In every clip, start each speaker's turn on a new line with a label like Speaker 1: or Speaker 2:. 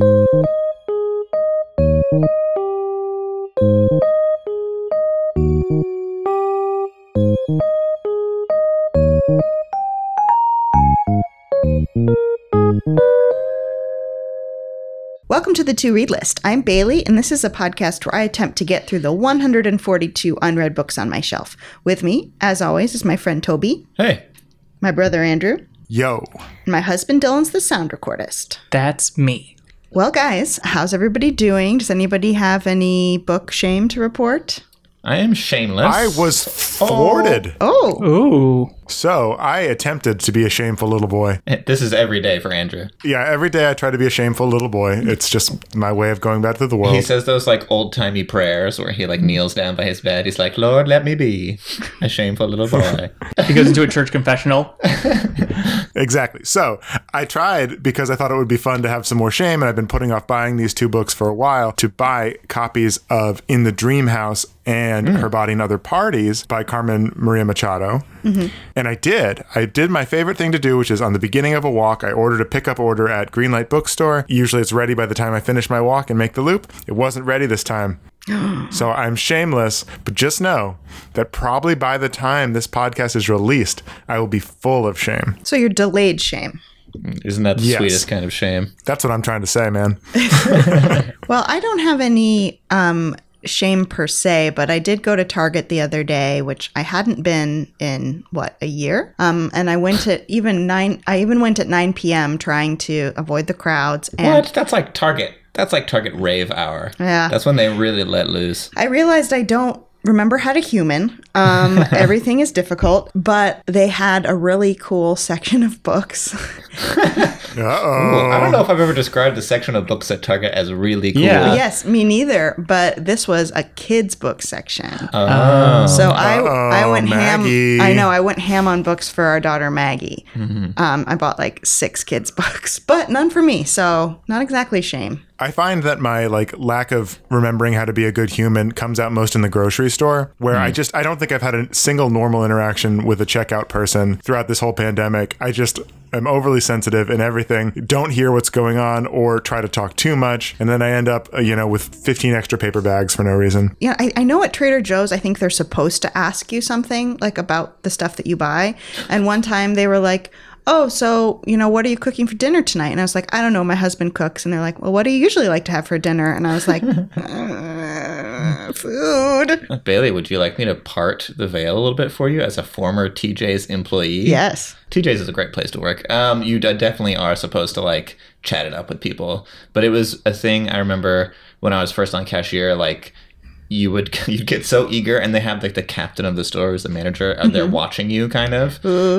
Speaker 1: Welcome to the To Read List. I'm Bailey, and this is a podcast where I attempt to get through the 142 unread books on my shelf. With me, as always, is my friend Toby,
Speaker 2: Hey,
Speaker 1: my brother Andrew,
Speaker 3: Yo.
Speaker 1: and my husband Dylan's the sound recordist.
Speaker 4: That's me.
Speaker 1: Well, guys, how's everybody doing? Does anybody have any book shame to report?
Speaker 2: I am shameless.
Speaker 3: I was thwarted.
Speaker 1: Oh,
Speaker 4: Ooh.
Speaker 3: So I attempted to be a shameful little boy.
Speaker 2: Eh, this is every day for Andrew.
Speaker 3: Yeah, every day I try to be a shameful little boy. It's just my way of going back to the world.
Speaker 2: He says those like old timey prayers where he like kneels down by his bed. He's like, Lord, let me be a shameful little boy.
Speaker 4: He goes into a church confessional.
Speaker 3: Exactly. So I tried because I thought it would be fun to have some more shame, and I've been putting off buying these two books for a while to buy copies of In the Dream House and hmm. Her Body and Other Parties by Carmen Maria Machado. And I did. I did my favorite thing to do, which is on the beginning of a walk, I ordered a pickup order at Greenlight Bookstore. Usually it's ready by the time I finish my walk and make the loop. It wasn't ready this time. So I'm shameless, but just know that probably by the time this podcast is released, I will be full of shame.
Speaker 1: so you're delayed shame.
Speaker 2: Isn't that the
Speaker 3: Yes.
Speaker 2: sweetest kind of shame?
Speaker 3: That's what I'm trying to say, man.
Speaker 1: Well, I don't have any um, shame per se, but I did go to Target the other day, which I hadn't been in what a year. Um, and I went at even nine. I even went at nine p.m. trying to avoid the crowds. And
Speaker 2: What? That's like Target. That's like Target rave hour.
Speaker 1: Yeah.
Speaker 2: That's when they really let loose.
Speaker 1: I realized I don't remember how to human. Um, everything is difficult, but they had a really cool section of books.
Speaker 3: Uh oh.
Speaker 2: I don't know if I've ever described the section of books at Target as really cool.
Speaker 4: Yeah.
Speaker 1: yes, me neither. But this was a kids book section.
Speaker 2: Oh.
Speaker 1: So I I went
Speaker 3: Maggie.
Speaker 1: ham. I know I went ham on books for our daughter Maggie. Um, I bought like six kids books, but none for me. So not exactly shame.
Speaker 3: I find that my like lack of remembering how to be a good human comes out most in the grocery store, where I just I don't think I've had a single normal interaction with a checkout person throughout this whole pandemic. I just am overly sensitive in everything, don't hear what's going on, or try to talk too much, and then I end up uh, you know with 15 extra paper bags for no reason.
Speaker 1: Yeah, I, I know at Trader Joe's, I think they're supposed to ask you something like about the stuff that you buy. And one time they were like, "Oh, so you know, what are you cooking for dinner tonight?" And I was like, "I don't know. My husband cooks." And they're like, "Well, what do you usually like to have for dinner?" And I was like, "Uh, "Food."
Speaker 2: Bailey, would you like me to part the veil a little bit for you as a former TJ's employee?
Speaker 1: Yes.
Speaker 2: TJ's is a great place to work. Um, you d- definitely are supposed to like chat it up with people, but it was a thing I remember when I was first on cashier. Like you would you'd get so eager, and they have like the captain of the store, who's the manager, and they're watching you kind of.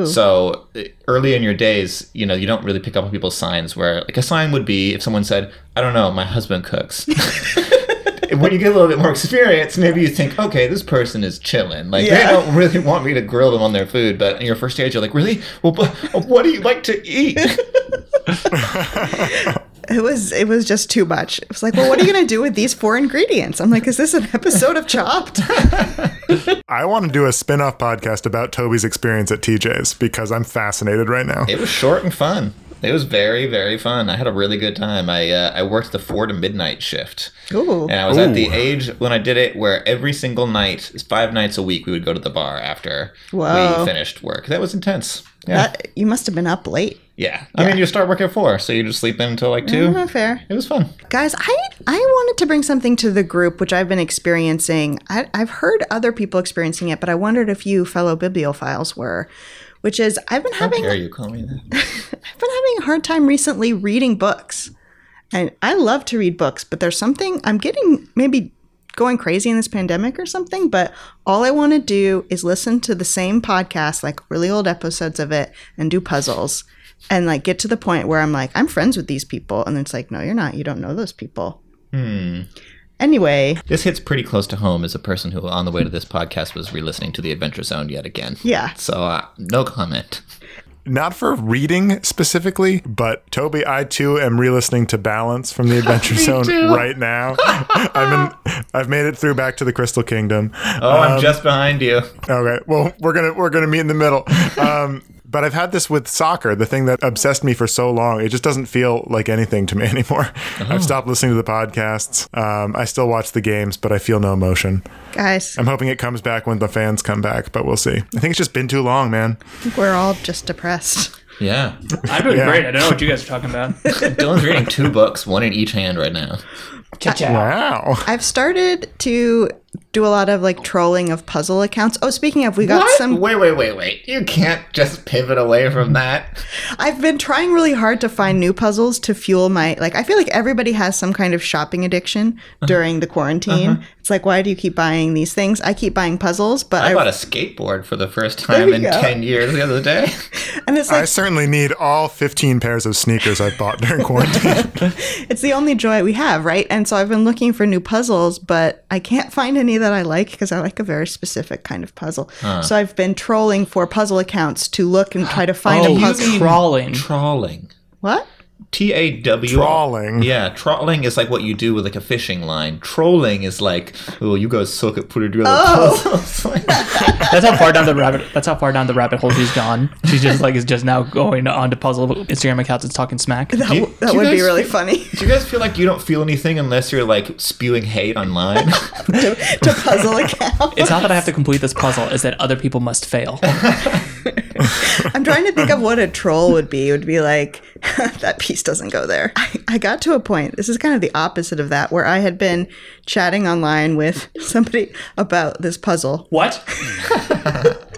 Speaker 2: So uh, early in your days, you know, you don't really pick up on people's signs. Where like a sign would be if someone said, "I don't know, my husband cooks." when you get a little bit more experience, maybe you think, okay, this person is chilling. Like
Speaker 1: Yeah.
Speaker 2: they don't really want me to grill them on their food, but in your first stage, you're like, really? Well, what do you like to eat?
Speaker 1: It was it was just too much. It was like, well, what are you gonna do with these four ingredients? I'm like, is this an episode of Chopped?
Speaker 3: I want to do a spin-off podcast about Toby's experience at TJ's because I'm fascinated right now.
Speaker 2: it was short and fun. It was very, very fun. I had a really good time. I uh, I worked the four to midnight shift,
Speaker 1: Ooh.
Speaker 2: and I was at the age when I did it where every single night, five nights a week, we would go to the bar after
Speaker 1: Whoa.
Speaker 2: we finished work. That was intense. Yeah,
Speaker 1: That, you must have been up late.
Speaker 2: Yeah. I mean, you start work at four, so you just sleep in until like 2
Speaker 1: Uh, fair.
Speaker 2: It was fun.
Speaker 1: Guys, I I wanted to bring something to the group, which I've been experiencing. I, I've heard other people experiencing it, but I wondered if you fellow bibliophiles were. Which is, I've been
Speaker 2: How
Speaker 1: having
Speaker 2: dare you call me that?
Speaker 1: I've been having a hard time recently reading books. And I love to read books, but there's something I'm getting maybe going crazy in this pandemic or something, but all I want to do is listen to the same podcast, like really old episodes of it, and do puzzles. And like get to the point where I'm like, I'm friends with these people. And it's like, no, you're not. You don't know those people.
Speaker 2: Hmm.
Speaker 1: Anyway,
Speaker 2: This hits pretty close to home as a person who, on the way to this podcast, was re-listening to the Adventure Zone yet again.
Speaker 1: yeah.
Speaker 2: So, uh, no comment.
Speaker 3: Not for reading specifically, but Toby, I too am re-listening to Balance from the Adventure Zone
Speaker 2: too.
Speaker 3: right now. I'm in, I've made it through back to the Crystal Kingdom.
Speaker 2: Oh, I'm just behind you.
Speaker 3: Okay, well we're gonna we're gonna meet in the middle. Um, But I've had this with soccer, the thing that obsessed me for so long. It just doesn't feel like anything to me anymore. I've stopped listening to the podcasts. Um, I still watch the games, but I feel no emotion.
Speaker 1: Guys,
Speaker 3: I'm hoping it comes back when the fans come back, but we'll see. I think it's just been too long, man.
Speaker 1: we're all just depressed.
Speaker 2: Yeah.
Speaker 4: I'm doing
Speaker 3: Yeah.
Speaker 4: great. I don't know what you guys are talking about.
Speaker 2: Dylan's reading two books, one in each hand right now.
Speaker 4: Cha-cha.
Speaker 3: Wow.
Speaker 1: I've started to do a lot of like trolling of puzzle accounts. Oh, speaking of, we got
Speaker 2: What?
Speaker 1: some.
Speaker 2: Wait, wait, wait, wait. You can't just pivot away from that.
Speaker 1: I've been trying really hard to find new puzzles to fuel my like. I feel like everybody has some kind of shopping addiction
Speaker 2: Uh-huh.
Speaker 1: during the quarantine. It's like, why do you keep buying these things? I keep buying puzzles, but
Speaker 2: I
Speaker 1: I,
Speaker 2: bought a skateboard for the first time in
Speaker 1: go.
Speaker 2: 10 years the other day.
Speaker 1: and it's like, I
Speaker 3: certainly need all 15 pairs of sneakers I've bought during quarantine.
Speaker 1: it's the only joy we have, right? And so I've been looking for new puzzles, but I can't find any that I like because I like a very specific kind of puzzle. So I've been trolling for puzzle accounts to look and try to find
Speaker 4: Oh,
Speaker 1: a
Speaker 4: you
Speaker 1: puzzle.
Speaker 4: mean- Trawling.
Speaker 2: Trawling.
Speaker 1: what?
Speaker 2: T A W.
Speaker 3: Trawling.
Speaker 2: Yeah, trawling is like what you do with like a fishing line. Trolling is like, oh, you guys suck at putting together
Speaker 1: Oh.
Speaker 2: puzzles.
Speaker 4: That's how far down the rabbit. That's how far down the rabbit hole she's gone. She's just like is just now going on to puzzle Instagram accounts and talking smack.
Speaker 1: That,
Speaker 2: you-
Speaker 1: that
Speaker 2: do you
Speaker 1: would be really funny
Speaker 2: do you guys feel like you don't feel anything unless you're like spewing hate online?
Speaker 1: to, to puzzle accounts.
Speaker 4: It's not that I have to complete this puzzle; it's that other people must fail.
Speaker 1: I'm trying to think of what a troll would be. It would be like, that piece doesn't go there. I, I got to a point, this is kind of the opposite of that, where I had been chatting online with somebody about this puzzle.
Speaker 4: What?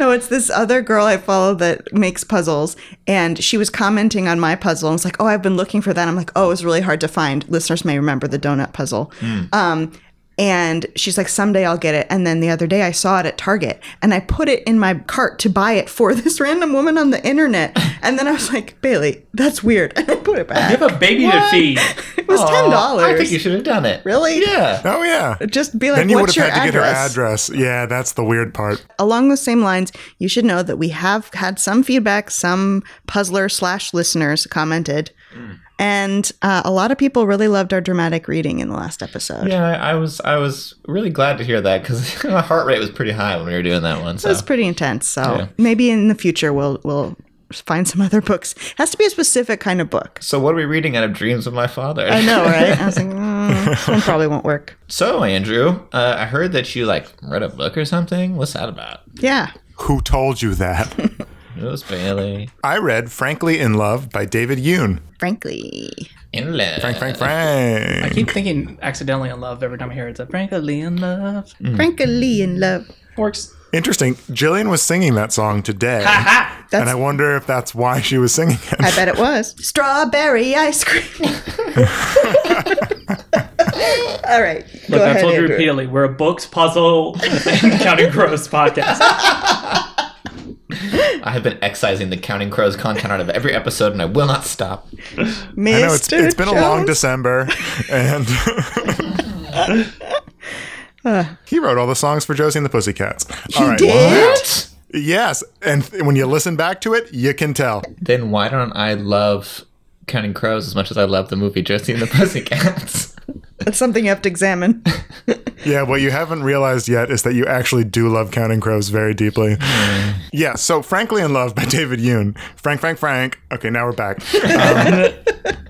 Speaker 1: No, it's this other girl I follow that makes puzzles, and she was commenting on my puzzle and was like, "Oh, I've been looking for that." I'm like, "Oh, it was really hard to find." Listeners may remember the donut puzzle. Um, and she's like, "Someday I'll get it." And then the other day I saw it at Target, and I put it in my cart to buy it for this random woman on the internet. And then I was like, "Bailey, that's weird," and I put it back.
Speaker 4: You have a baby to feed.
Speaker 1: It was $10.
Speaker 2: I
Speaker 1: dollars.
Speaker 2: think you should have done it.
Speaker 1: Really?
Speaker 2: Yeah.
Speaker 3: Oh, yeah.
Speaker 1: Just be like,
Speaker 3: Then you would have
Speaker 1: your
Speaker 3: had to get her
Speaker 1: address?"
Speaker 3: address. Yeah, that's the weird part.
Speaker 1: along those same lines, you should know that we have had some feedback. Some puzzler slash listeners commented, mm. And uh, a lot of people really loved our dramatic reading in the last episode.
Speaker 2: Yeah, I I was I was really glad to hear that because my heart rate was pretty high when we were doing that one.
Speaker 1: It
Speaker 2: So
Speaker 1: was pretty intense. So
Speaker 2: Yeah.
Speaker 1: maybe in the future we'll we'll find some other books. It has to be a specific kind of book.
Speaker 2: So what are we reading out of Dreams of My Father?
Speaker 1: I know, right? I was like, mm, this one probably won't work.
Speaker 2: So Andrew, uh, I heard that you like read a book or something. What's that about?
Speaker 1: Yeah.
Speaker 3: Who told you that?
Speaker 2: It was Bailey
Speaker 3: I read Frankly in Love by David Yoon.
Speaker 1: Frankly.
Speaker 2: in love.
Speaker 3: Frank, Frank, Frank.
Speaker 4: I keep thinking accidentally in love every time I hear it. It's like frankly in love. Mm.
Speaker 1: Frankly in love.
Speaker 4: Works.
Speaker 3: Interesting. Jillian was singing that song today.
Speaker 1: That's
Speaker 3: and I wonder if that's why she was singing it.
Speaker 1: I bet it was. Strawberry ice cream. All right. Go
Speaker 4: Look, I've
Speaker 1: ahead,
Speaker 4: told you repeatedly, we're a books, puzzle, and counting gross podcast.
Speaker 2: I have been excising the Counting Crows content out of every episode, and I will not stop.
Speaker 1: Mr.
Speaker 3: I know it's, it's been a long December, and he wrote all the songs for Josie and the Pussycats. All right.
Speaker 1: did?
Speaker 2: What?
Speaker 3: Yes, and th- when you listen back to it, you can tell.
Speaker 2: Then why don't I love Counting Crows as much as I love the movie Josie and the Pussycats?
Speaker 1: That's something you have to examine.
Speaker 3: Yeah, what you haven't realized yet is that you actually do love Counting Crows very deeply. Yeah, so Frankly in Love by David Yoon. Frank, Frank, Frank. Okay, now we're back. Um,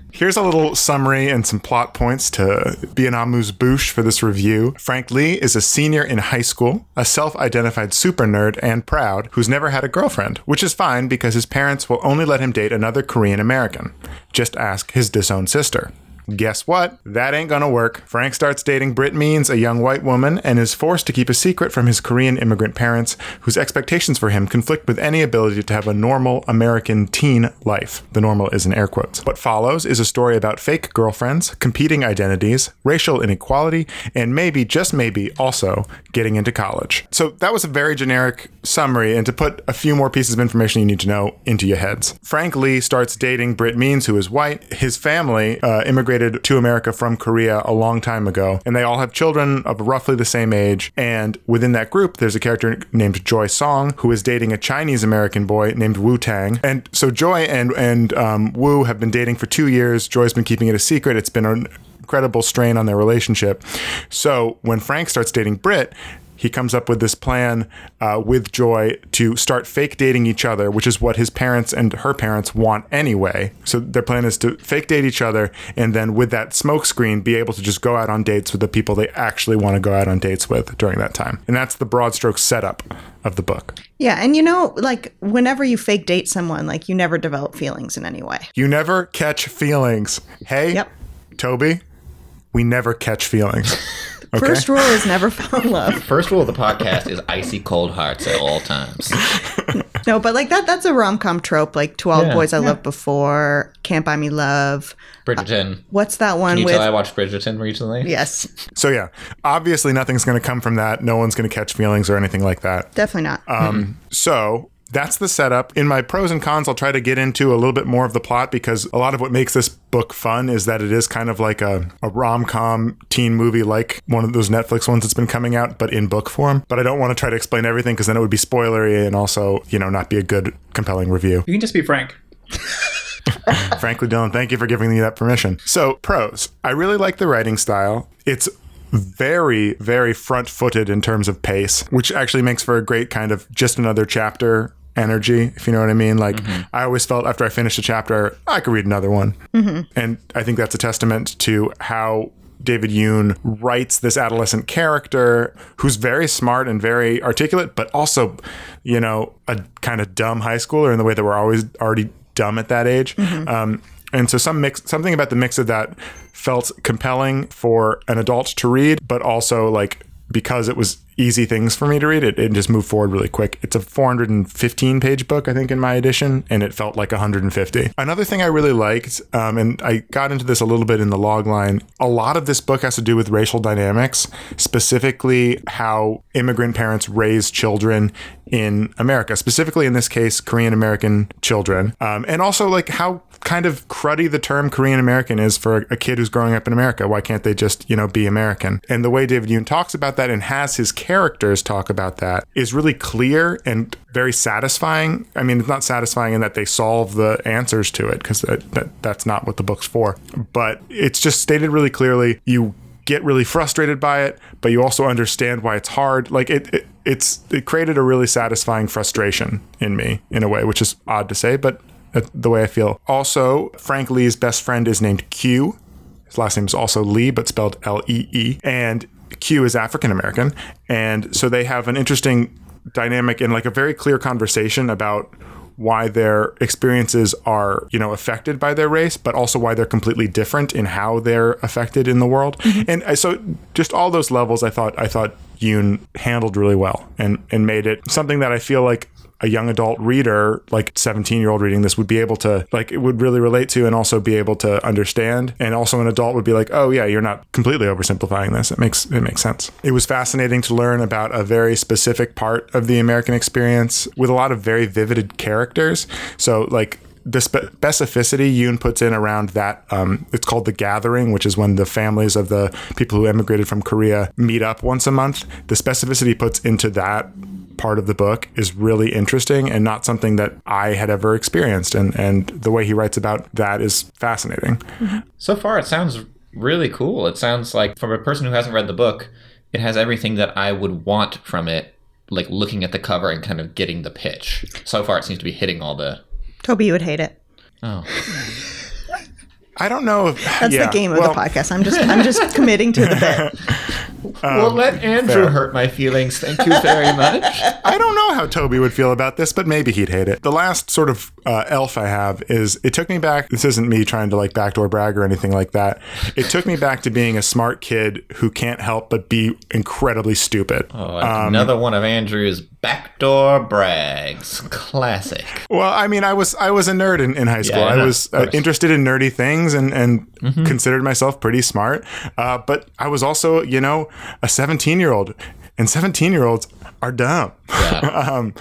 Speaker 3: here's a little summary and some plot points to be an amuse bouche for this review. Frank Lee is a senior in high school, a self identified super nerd and proud, who's never had a girlfriend, which is fine because his parents will only let him date another Korean American. Just ask his disowned sister. Guess what? That ain't gonna work. Frank starts dating Britt Means, a young white woman, and is forced to keep a secret from his Korean immigrant parents, whose expectations for him conflict with any ability to have a normal American teen life. The normal is in air quotes. What follows is a story about fake girlfriends, competing identities, racial inequality, and maybe, just maybe, also getting into college. So that was a very generic summary, and to put a few more pieces of information you need to know into your heads. Frank Lee starts dating Britt Means, who is white. His family uh, immigrated to America from Korea a long time ago, and they all have children of roughly the same age. And within that group, there's a character named Joy Song, who is dating a Chinese American boy named Wu Tang. And so Joy and and um, Wu have been dating for two years. Joy's been keeping it a secret. It's been an incredible strain on their relationship. So when Frank starts dating Britt, he comes up with this plan uh, with Joy to start fake dating each other, which is what his parents and her parents want anyway. So their plan is to fake date each other and then with that smokescreen be able to just go out on dates with the people they actually want to go out on dates with during that time. And that's the broad strokes setup of the book.
Speaker 1: Yeah, and you know, like whenever you fake date someone, like you never develop feelings in any way.
Speaker 3: You never catch feelings. Hey,
Speaker 1: Yep.
Speaker 3: Toby, we never catch feelings. Okay.
Speaker 1: First rule is never fall in love.
Speaker 2: First rule of the podcast is icy cold hearts at all times.
Speaker 1: No, but like that that's a rom com trope, like To All the
Speaker 2: Yeah,
Speaker 1: Boys I Loved Before, Can't Buy Me Love.
Speaker 2: Bridgerton.
Speaker 1: What's that one
Speaker 2: Can you
Speaker 1: with
Speaker 2: tell I watched Bridgerton recently?
Speaker 1: Yes,
Speaker 3: So yeah, obviously nothing's going to come from that. No one's going to catch feelings or anything like that.
Speaker 1: definitely not.
Speaker 3: Um, so that's the setup. In my pros and cons, I'll try to get into a little bit more of the plot because a lot of what makes this book fun is that it is kind of like a, a rom com teen movie, like one of those Netflix ones that's been coming out, but in book form. But I don't want to try to explain everything because then it would be spoilery and also, you know, not be a good, compelling review.
Speaker 4: You can just be frank.
Speaker 3: Frankly, Dylan, thank you for giving me that permission. So, pros. I really like the writing style. It's very, very front footed in terms of pace, which actually makes for a great kind of just another chapter energy, if you know what I mean. Like, mm-hmm. I always felt after I finished a chapter, I could read another one. Mm-hmm. And I think that's a testament to how David Yoon writes this adolescent character who's very smart and very articulate, but also, you know, a kind of dumb high schooler in the way that we're always already dumb at that age. Mm-hmm. Um, and so some mix, something about the mix of that felt compelling for an adult to read, but also like because it was easy things for me to read, it, it just moved forward really quick. It's a 415 page book, I think, in my edition, and it felt like 150. Another thing I really liked, um, and I got into this a little bit in the log line, a lot of this book has to do with racial dynamics, specifically how immigrant parents raise children in America, specifically in this case, Korean American children, um, and also like how kind of cruddy the term Korean American is for a, kid who's growing up in America. Why can't they just, you know, be American? And the way David Yoon talks about that and has his characters talk about that is really clear and very satisfying. I mean, it's not satisfying in that they solve the answers to it because that, that, that's not what the book's for. But it's just stated really clearly. You get really frustrated by it, but you also understand why it's hard. Like it, it it's it created a really satisfying frustration in me in a way, which is odd to say, but the way I feel. Also, Frank Lee's best friend is named Q. His last name is also Lee, but spelled L E E. And Q is African American. And so they have an interesting dynamic and like a very clear conversation about why their experiences are, you know, affected by their race, but also why they're completely different in how they're affected in the world. Mm-hmm. And uh, so just all those levels I thought I thought Yoon handled really well and and made it something that I feel like a young adult reader, like 17 year old reading this, would be able to, like, it would really relate to and also be able to understand. And also an adult would be like, oh, yeah, you're not completely oversimplifying this. It makes, it makes sense. It was fascinating to learn about a very specific part of the American experience with a lot of very vivid characters. So, like, the specificity Yoon puts in around that, um, it's called the gathering, which is when the families of the people who immigrated from Korea meet up once a month. The specificity puts into that part of the book is really interesting and not something that I had ever experienced. And, and the way he writes about that is fascinating.
Speaker 2: So far, it sounds really cool. It sounds like, from a person who hasn't read the book, it has everything that I would want from it, like looking at the cover and kind of getting the pitch. So far, it seems to be hitting all the.
Speaker 1: Toby, you would hate it.
Speaker 2: Oh,
Speaker 3: I don't know if
Speaker 1: That's
Speaker 3: yeah,
Speaker 1: the game of
Speaker 3: well,
Speaker 1: the podcast. I'm just I'm just committing to the bit.
Speaker 2: well, let Andrew
Speaker 3: fair.
Speaker 2: hurt my feelings. Thank you very much.
Speaker 3: I don't know how Toby would feel about this, but maybe he'd hate it. The last sort of uh, elf I have is it took me back. This isn't me trying to like backdoor brag or anything like that. It took me back to being a smart kid who can't help but be incredibly stupid.
Speaker 2: Oh, another one of Andrew's backdoor brags. Classic.
Speaker 3: Well, I mean, I was I was a nerd in, in high school.
Speaker 2: I
Speaker 3: I was uh.
Speaker 2: Mm-hmm.
Speaker 3: interested in nerdy things and and considered myself pretty smart. Uh, but I was also, you know, a 17 year old, and 17 year olds are dumb. um,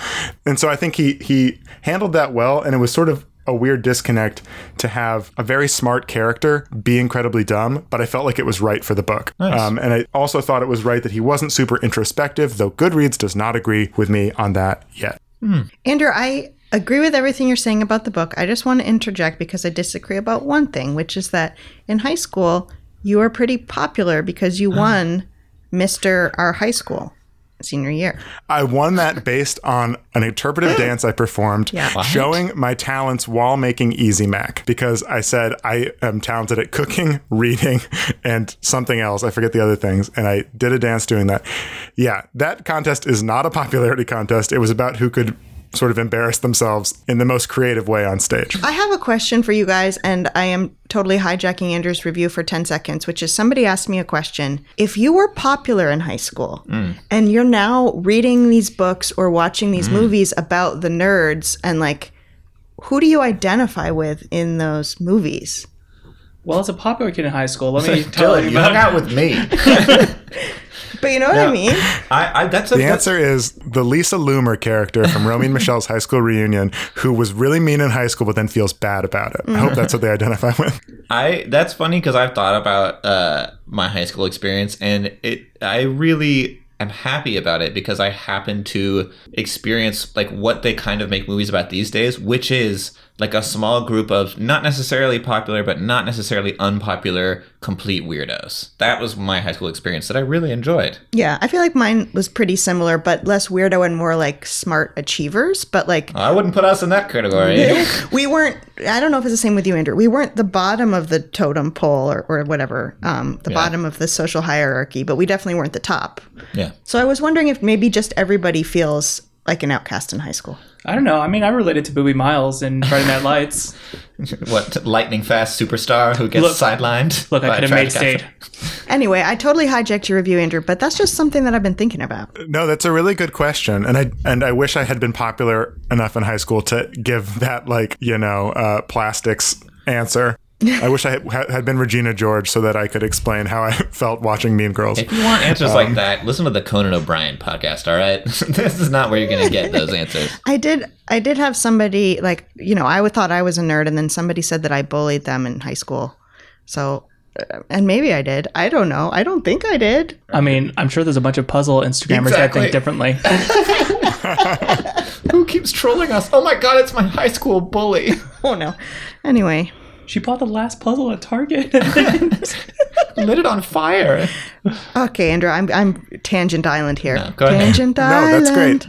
Speaker 3: and so I think he he handled that well, and it was sort of a weird disconnect to have a very smart character be incredibly dumb, but I felt like it was right for the book. Um, and I also thought it was right that he wasn't super introspective, though Goodreads does not agree with me on that yet.
Speaker 1: Andrew, I agree with everything you're saying about the book. I just want to interject because I disagree about one thing, which is that in high school, you were pretty popular because you won Mr. Our High School. senior year.
Speaker 3: I won that based on an interpretive dance I performed,
Speaker 1: Yeah. What?
Speaker 3: showing my talents while making Easy Mac because I said I am talented at cooking, reading, and something else. I forget the other things. And I did a dance doing that. Yeah, that contest is not a popularity contest. It was about who could sort of embarrass themselves in the most creative way on stage.
Speaker 1: I have a question for you guys, and I am totally hijacking Andrew's review for 10 seconds, which is somebody asked me a question. If you were popular in high school mm. and you're now reading these books or watching these mm. movies about the nerds, and like, who do you identify with in those movies?
Speaker 4: Well, as a popular kid in high school, let me tell
Speaker 2: Dylan,
Speaker 4: you
Speaker 2: you hung out with me.
Speaker 1: But you know what I mean?
Speaker 2: I, I that's a
Speaker 3: The
Speaker 2: that's-
Speaker 3: answer is the Lisa Loomer character from Romy and Michelle's high school reunion, who was really mean in high school but then feels bad about it. I hope that's what they identify with.
Speaker 2: I that's funny because I've thought about uh, my high school experience, and it I really am happy about it because I happen to experience like what they kind of make movies about these days, which is like a small group of not necessarily popular but not necessarily unpopular complete weirdos. That was my high school experience that I really enjoyed.
Speaker 1: Yeah, I feel like mine was pretty similar, but less weirdo and more like smart achievers. But like,
Speaker 2: I wouldn't put us in that category.
Speaker 1: we weren't i don't know if it's the same with you andrew we weren't the bottom of the totem pole or, or whatever um, the bottom of the social hierarchy but we definitely weren't the top
Speaker 2: yeah.
Speaker 1: so i was wondering if maybe just everybody feels like an outcast in high school
Speaker 4: I don't know. I mean, I related to Boobie Miles in Friday Night Lights.
Speaker 2: What lightning fast superstar who gets
Speaker 4: Look-
Speaker 2: sidelined?
Speaker 4: Look,
Speaker 2: by
Speaker 4: I
Speaker 2: a
Speaker 4: could have made state.
Speaker 1: anyway i totally hijacked your review andrew but that's just something that i've been thinking about
Speaker 3: No, that's a really good question, and I and I wish I had been popular enough in high school to give that like you know uh, plastics answer. I wish I had, had been Regina George so that I could explain how I felt watching Mean Girls.
Speaker 2: If you want answers
Speaker 3: Um,
Speaker 2: like that, listen to the Conan O'Brien podcast. All right, this is not where you're going to get those answers.
Speaker 1: i did i did have somebody like you know i thought i was a nerd and then somebody said that i bullied them in high school so uh, and maybe i did i don't know i don't think i did
Speaker 4: I mean, I'm sure there's a bunch of puzzle Instagrammers that think differently.
Speaker 2: Who keeps trolling us? Oh my god, it's my high school bully.
Speaker 1: oh no anyway
Speaker 4: she bought the last puzzle at Target.
Speaker 2: Lit it on fire.
Speaker 1: Okay, Andrew, I'm I'm Tangent Island here.
Speaker 2: go ahead.
Speaker 1: Tangent
Speaker 3: No,
Speaker 1: Island.
Speaker 3: that's great.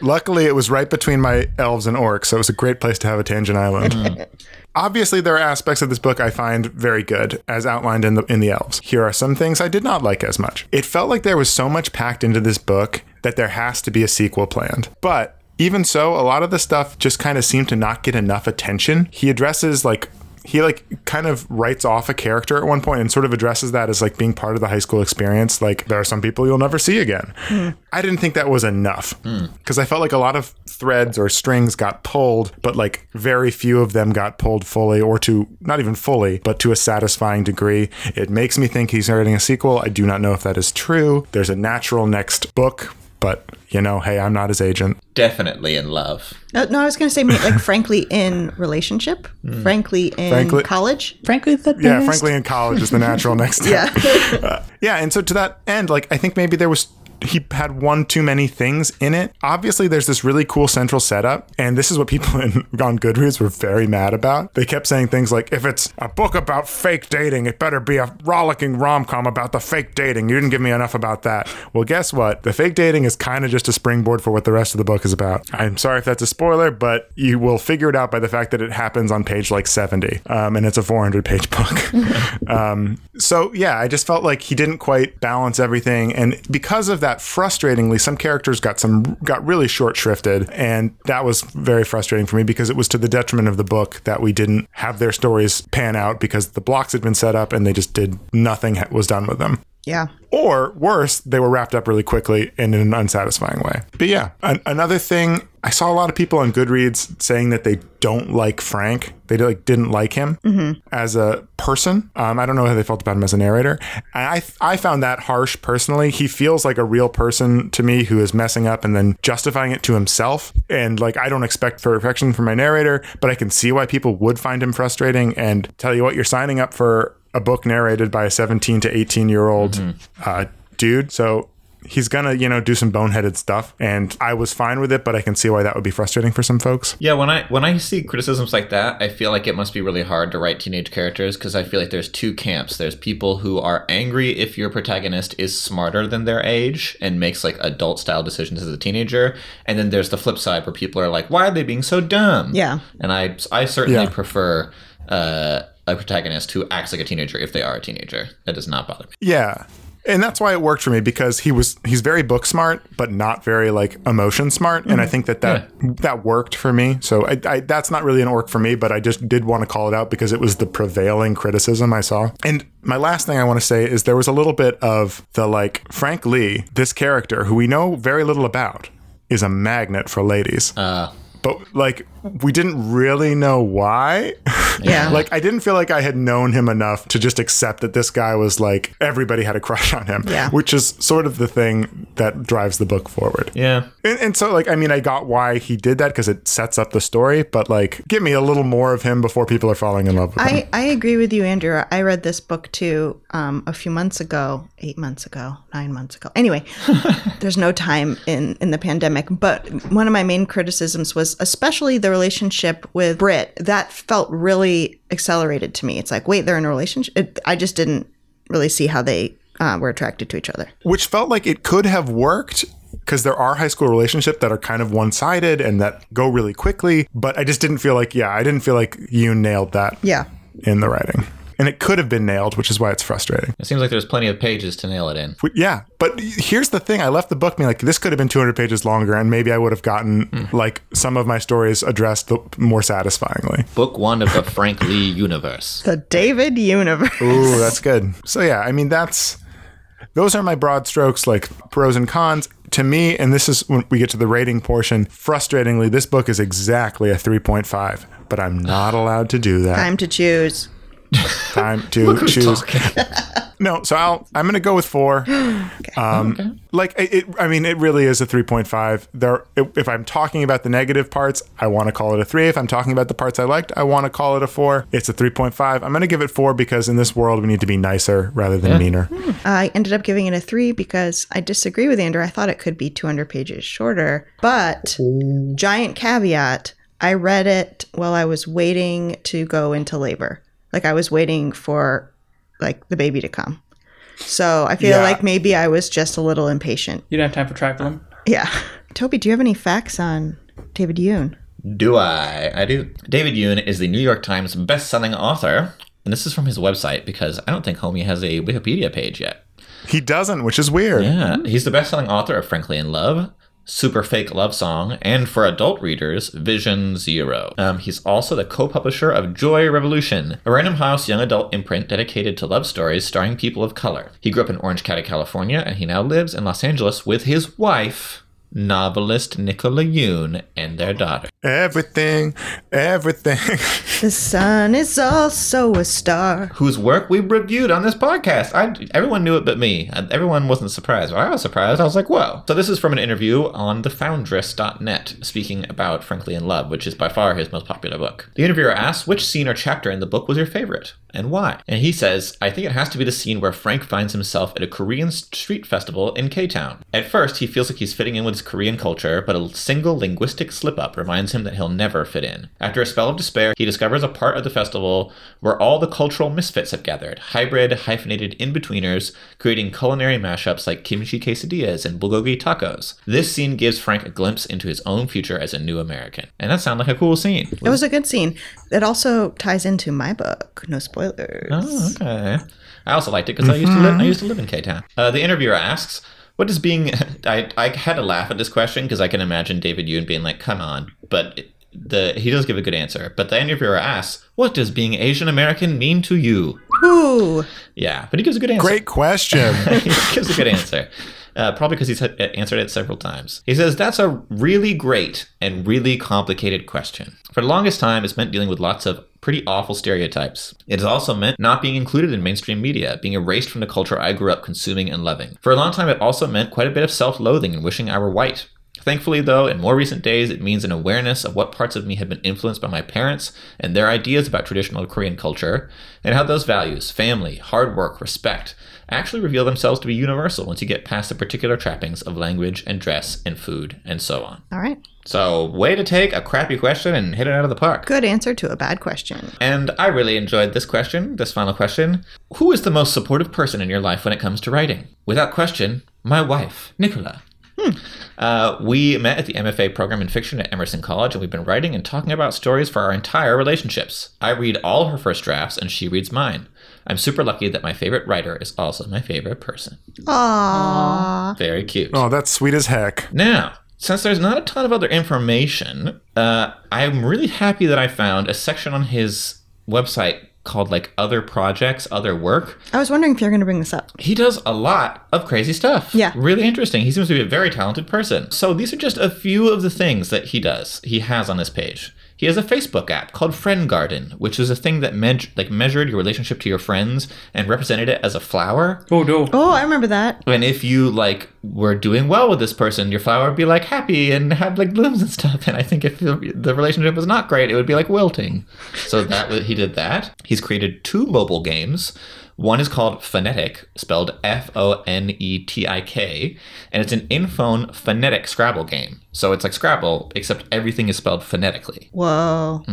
Speaker 3: Luckily, it was right between my elves and orcs, so it was a great place to have a tangent island. Mm. Obviously, there are aspects of this book I find very good, as outlined in the in the elves. Here are some things I did not like as much. It felt like there was so much packed into this book that there has to be a sequel planned. But even so, a lot of the stuff just kind of seemed to not get enough attention. He addresses like he like kind of writes off a character at one point and sort of addresses that as like being part of the high school experience. Like there are some people you'll never see again. Hmm. I didn't think that was enough hmm. because i felt like a lot of threads or strings got pulled but like very few of them got pulled fully or to not even fully but to a satisfying degree. It makes me think he's writing a sequel. I do not know if that is true. There's a natural next book but you know hey i'm not his agent
Speaker 2: Definitely in love.
Speaker 1: No, no, I was going to say like frankly in relationship, hmm. frankly in
Speaker 3: Frankly-
Speaker 1: college.
Speaker 4: Frankly, the
Speaker 3: yeah frankly in college is the natural next step
Speaker 1: Yeah.
Speaker 3: Uh, yeah, and so to that end, like I think maybe there was he had one too many things in it. Obviously, there's this really cool central setup, and this is what people in on Goodreads were very mad about. They kept saying things like, "If it's a book about fake dating, it better be a rollicking rom com about the fake dating." You didn't give me enough about that. Well, guess what? The fake dating is kind of just a springboard for what the rest of the book is about. I'm sorry if that's a spoiler, but you will figure it out by the fact that it happens on page like 70, um, and it's a 400 page book. um, so yeah, I just felt like he didn't quite balance everything, and because of that, frustratingly, some characters got some got really short shrifted, and that was very frustrating for me because it was to the detriment of the book that we didn't have their stories pan out because the blocks had been set up and they just did nothing was done with them.
Speaker 1: Yeah.
Speaker 3: Or worse, they were wrapped up really quickly and in an unsatisfying way. But yeah, an- another thing, I saw a lot of people on Goodreads saying that they don't like Frank. They like didn't like him as a person. Um, I don't know how they felt about him as a narrator. And I I found that harsh personally. He feels like a real person to me who is messing up and then justifying it to himself. And like I don't expect perfection from my narrator, but I can see why people would find him frustrating. And tell you what, you're signing up for a book narrated by a 17 to 18 year old uh, dude. So he's gonna, you know, do some boneheaded stuff. And I was fine with it, but I can see why that would be frustrating for some folks.
Speaker 2: Yeah, when I when I see criticisms like that, I feel like it must be really hard to write teenage characters because I feel like there's two camps. There's people who are angry if your protagonist is smarter than their age and makes like adult style decisions as a teenager, and then there's the flip side where people are like, "Why are they being so dumb?"
Speaker 1: Yeah.
Speaker 2: and I I certainly
Speaker 3: Yeah.
Speaker 2: prefer uh, a protagonist who acts like a teenager if they are a teenager. That does not bother me.
Speaker 3: Yeah. And that's why it worked for me because he was he's very book smart, but not very like emotion smart, and I think that that that worked for me. So I, I, that's not really an orc for me, but I just did want to call it out because it was the prevailing criticism I saw. And my last thing I want to say is there was a little bit of the like Frank Lee, this character who we know very little about, is a magnet for ladies.
Speaker 2: Uh,
Speaker 3: but like we didn't really know why.
Speaker 1: Yeah.
Speaker 3: like I didn't feel like I had known him enough to just accept that this guy was like everybody had a crush on him.
Speaker 1: Yeah.
Speaker 3: Which is sort of the thing that drives the book forward.
Speaker 2: yeah,
Speaker 3: And, and so like I mean I got why he did that because it sets up the story, but like give me a little more of him before people are falling in love with him.
Speaker 1: I, I agree with you, Andrew. I read this book too um, a few months ago, eight months ago, nine months ago. Anyway, there's no time in, in the pandemic. But one of my main criticisms was especially the relationship with Brit. That felt really accelerated to me. It's like, wait, they're in a relationship? It, I just didn't really see how they uh, were attracted to each other.
Speaker 3: which felt like it could have worked because there are high school relationships that are kind of one-sided and that go really quickly but i just didn't feel like yeah i didn't feel like you nailed that
Speaker 1: Yeah.
Speaker 3: in the writing and it could have been nailed which is why it's frustrating
Speaker 2: it seems like there's plenty of pages to nail it in.
Speaker 3: But yeah but here's the thing i left the book being like this could have been 200 pages longer and maybe i would have gotten hmm. like some of my stories addressed the- more satisfyingly
Speaker 2: Book one of the Frank Lee universe.
Speaker 1: The David universe.
Speaker 3: Ooh, that's good. So yeah, I mean that's those are my broad strokes, like pros and cons. To me, and this is when we get to the rating portion. Frustratingly, this book is exactly a three point five, but I'm not allowed to do that.
Speaker 1: Time to choose.
Speaker 3: Time to choose. No, so I'll I'm gonna go with four. Um, Like it, it, I mean, it really is a three point five. There, if I'm talking about the negative parts, I want to call it a three. If I'm talking about the parts I liked, I want to call it a four. It's a three point five. I'm gonna give it four because in this world we need to be nicer rather than meaner.
Speaker 1: I ended up giving it a three because I disagree with Andrew. I thought it could be 200 pages shorter, but giant caveat I read it while I was waiting to go into labor. Like I was waiting for like the baby to come. So I feel
Speaker 3: Yeah.
Speaker 1: like maybe I was just a little impatient.
Speaker 4: You don't have time for Tractolum?
Speaker 1: Yeah. Toby, do you have any facts on David Yoon?
Speaker 2: Do I? I do. David Yoon is the New York Times best-selling author, and this is from his website because I don't think Homie has a Wikipedia page yet.
Speaker 3: He doesn't, which is weird.
Speaker 2: Yeah, he's the best-selling author of Frankly in Love, Super Fake Love Song, and for adult readers, Vision Zero. Um, he's also the co-publisher of Joy Revolution, a Random House young adult imprint dedicated to love stories starring people of color. He grew up in Orange County, California, and he now lives in Los Angeles with his wife, novelist Nicola Yoon, and their daughter.
Speaker 3: Everything, everything.
Speaker 1: The sun is also a star.
Speaker 2: whose work we reviewed on this podcast. I, everyone knew it but me. Everyone wasn't surprised. Well, I was surprised. I was like, whoa. So this is from an interview on thefoundress.net, speaking about Frankly in Love, which is by far his most popular book. The interviewer asks, which scene or chapter in the book was your favorite? And why? And he says, I think it has to be the scene where Frank finds himself at a Korean street festival in K-Town. At first, he feels like he's fitting in with his Korean culture, but a single linguistic slip-up reminds him that he'll never fit in. After a spell of despair, he discovers a part of the festival where all the cultural misfits have gathered, hybrid, hyphenated in-betweeners, creating culinary mashups like kimchi quesadillas and bulgogi tacos. This scene gives Frank a glimpse into his own future as a new American. And that sounded like a cool scene.
Speaker 1: It was a good scene. It also ties into my book. No spoilers.
Speaker 2: Oh, okay. I also liked it because I used to live. I used to live in K Town. Uh, the interviewer asks, "What does being?" I I had to laugh at this question because I can imagine David Yoon being like, "Come on," but the he does give a good answer. But the interviewer asks, "What does being Asian American mean to you?"
Speaker 1: Ooh.
Speaker 2: Yeah, but he gives a good answer.
Speaker 3: Great question.
Speaker 2: he gives a good answer. Uh, probably because he's answered it several times. He says, That's a really great and really complicated question. For the longest time, it's meant dealing with lots of pretty awful stereotypes. It has also meant not being included in mainstream media, being erased from the culture I grew up consuming and loving. For a long time, it also meant quite a bit of self loathing and wishing I were white. Thankfully, though, in more recent days, it means an awareness of what parts of me have been influenced by my parents and their ideas about traditional Korean culture, and how those values family, hard work, respect actually reveal themselves to be universal once you get past the particular trappings of language and dress and food and so on.
Speaker 1: All right.
Speaker 2: So, way to take a crappy question and hit it out of the park.
Speaker 1: Good answer to a bad question.
Speaker 2: And I really enjoyed this question, this final question. Who is the most supportive person in your life when it comes to writing? Without question, my wife, Nicola. Uh, we met at the MFA program in fiction at Emerson College, and we've been writing and talking about stories for our entire relationships. I read all her first drafts, and she reads mine. I'm super lucky that my favorite writer is also my favorite person.
Speaker 1: Aww.
Speaker 2: Very cute.
Speaker 3: Oh, that's sweet as heck.
Speaker 2: Now, since there's not a ton of other information, uh, I'm really happy that I found a section on his website called like other projects, other work.
Speaker 1: I was wondering if you're going to bring this up.
Speaker 2: He does a lot of crazy stuff.
Speaker 1: Yeah.
Speaker 2: Really interesting. He seems to be a very talented person. So these are just a few of the things that he does, he has on this page. He has a Facebook app called Friend Garden, which is a thing that me- like measured your relationship to your friends and represented it as a flower.
Speaker 4: Oh no.
Speaker 1: Oh, I remember that.
Speaker 2: And if you like were doing well with this person, your flower would be like happy and have like blooms and stuff. And I think if the, the relationship was not great, it would be like wilting. So that was, he did that. He's created two mobile games. One is called Fonetik, spelled F O N E T I K, and it's an in-phone phonetic Scrabble game. So it's like Scrabble, except everything is spelled phonetically.
Speaker 1: Whoa.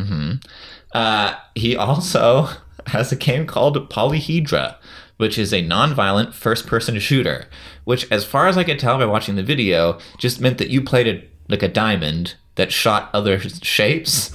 Speaker 2: Uh, he also has a game called Polyhedra, which is a non-violent first-person shooter. Which, as far as I could tell by watching the video, just meant that you played it like a diamond that shot other shapes,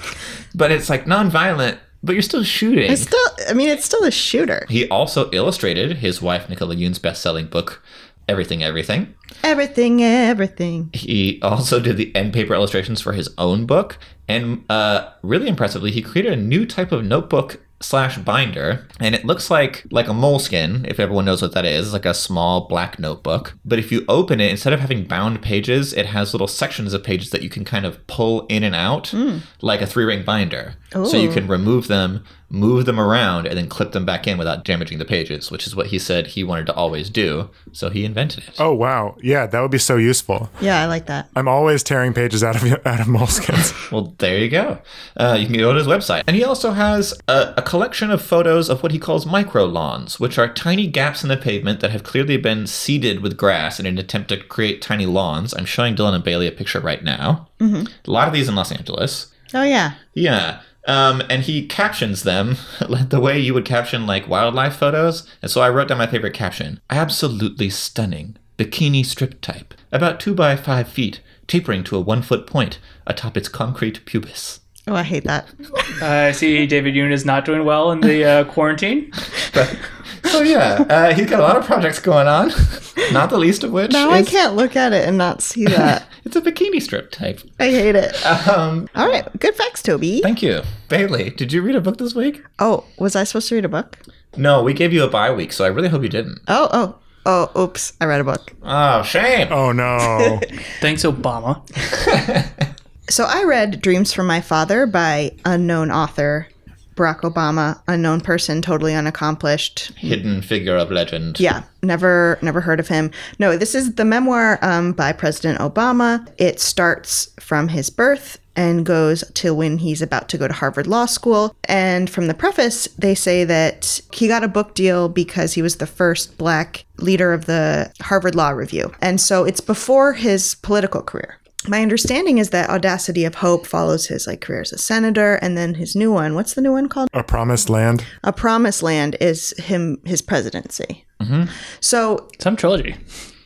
Speaker 2: but it's like non-violent, but you're still shooting.
Speaker 1: It's still, I mean, it's still a shooter.
Speaker 2: He also illustrated his wife Nicola Yoon's best-selling book, Everything Everything.
Speaker 1: Everything, everything.
Speaker 2: He also did the end paper illustrations for his own book, and uh, really impressively, he created a new type of notebook slash binder, and it looks like like a moleskin. If everyone knows what that is, like a small black notebook. But if you open it, instead of having bound pages, it has little sections of pages that you can kind of pull in and out, hmm. like a three ring binder. So you can remove them, move them around, and then clip them back in without damaging the pages, which is what he said he wanted to always do. So he invented it.
Speaker 3: Oh wow, yeah, that would be so useful.
Speaker 1: Yeah, I like that.
Speaker 3: I'm always tearing pages out of out of moleskins.
Speaker 2: Well, there you go. Uh, you can go to his website. And he also has a, a collection of photos of what he calls micro lawns, which are tiny gaps in the pavement that have clearly been seeded with grass in an attempt to create tiny lawns. I'm showing Dylan and Bailey a picture right now. A lot of these in Los Angeles.
Speaker 1: Oh, yeah.
Speaker 2: Yeah. Um, and he captions them the way you would caption like wildlife photos. And so I wrote down my favorite caption Absolutely stunning. Bikini strip type. About two by five feet, tapering to a one foot point atop its concrete pubis.
Speaker 1: Oh, I hate that.
Speaker 4: Uh, I see David Yoon is not doing well in the uh, quarantine.
Speaker 2: But, so yeah, uh, he's got a lot of projects going on, not the least of which
Speaker 1: Now I can't look at it and not see that.
Speaker 2: it's a bikini strip type.
Speaker 1: I hate it.
Speaker 2: Um,
Speaker 1: All right. Good facts, Toby.
Speaker 2: thank you. Bailey, did you read a book this week?
Speaker 1: Oh, was I supposed to read a book?
Speaker 2: No, we gave you a bye week, so I really hope you didn't.
Speaker 1: Oh, oh, oh, oops. I read a book.
Speaker 2: Oh, shame.
Speaker 3: oh no.
Speaker 4: Thanks, Obama.
Speaker 1: So I read Dreams from My Father by unknown author Barack Obama, unknown person, totally unaccomplished.
Speaker 2: Hidden figure of legend.
Speaker 1: Yeah, never never heard of him. No, this is the memoir um, by President Obama. It starts from his birth and goes to when he's about to go to Harvard Law School. And from the preface, they say that he got a book deal because he was the first black leader of the Harvard Law Review. And so it's before his political career. My understanding is that Audacity of Hope follows his like career as a senator and then his new one. What's the new one called?
Speaker 3: A promised land.
Speaker 1: A Promised Land is him his presidency. Mm-hmm. So
Speaker 4: Some trilogy.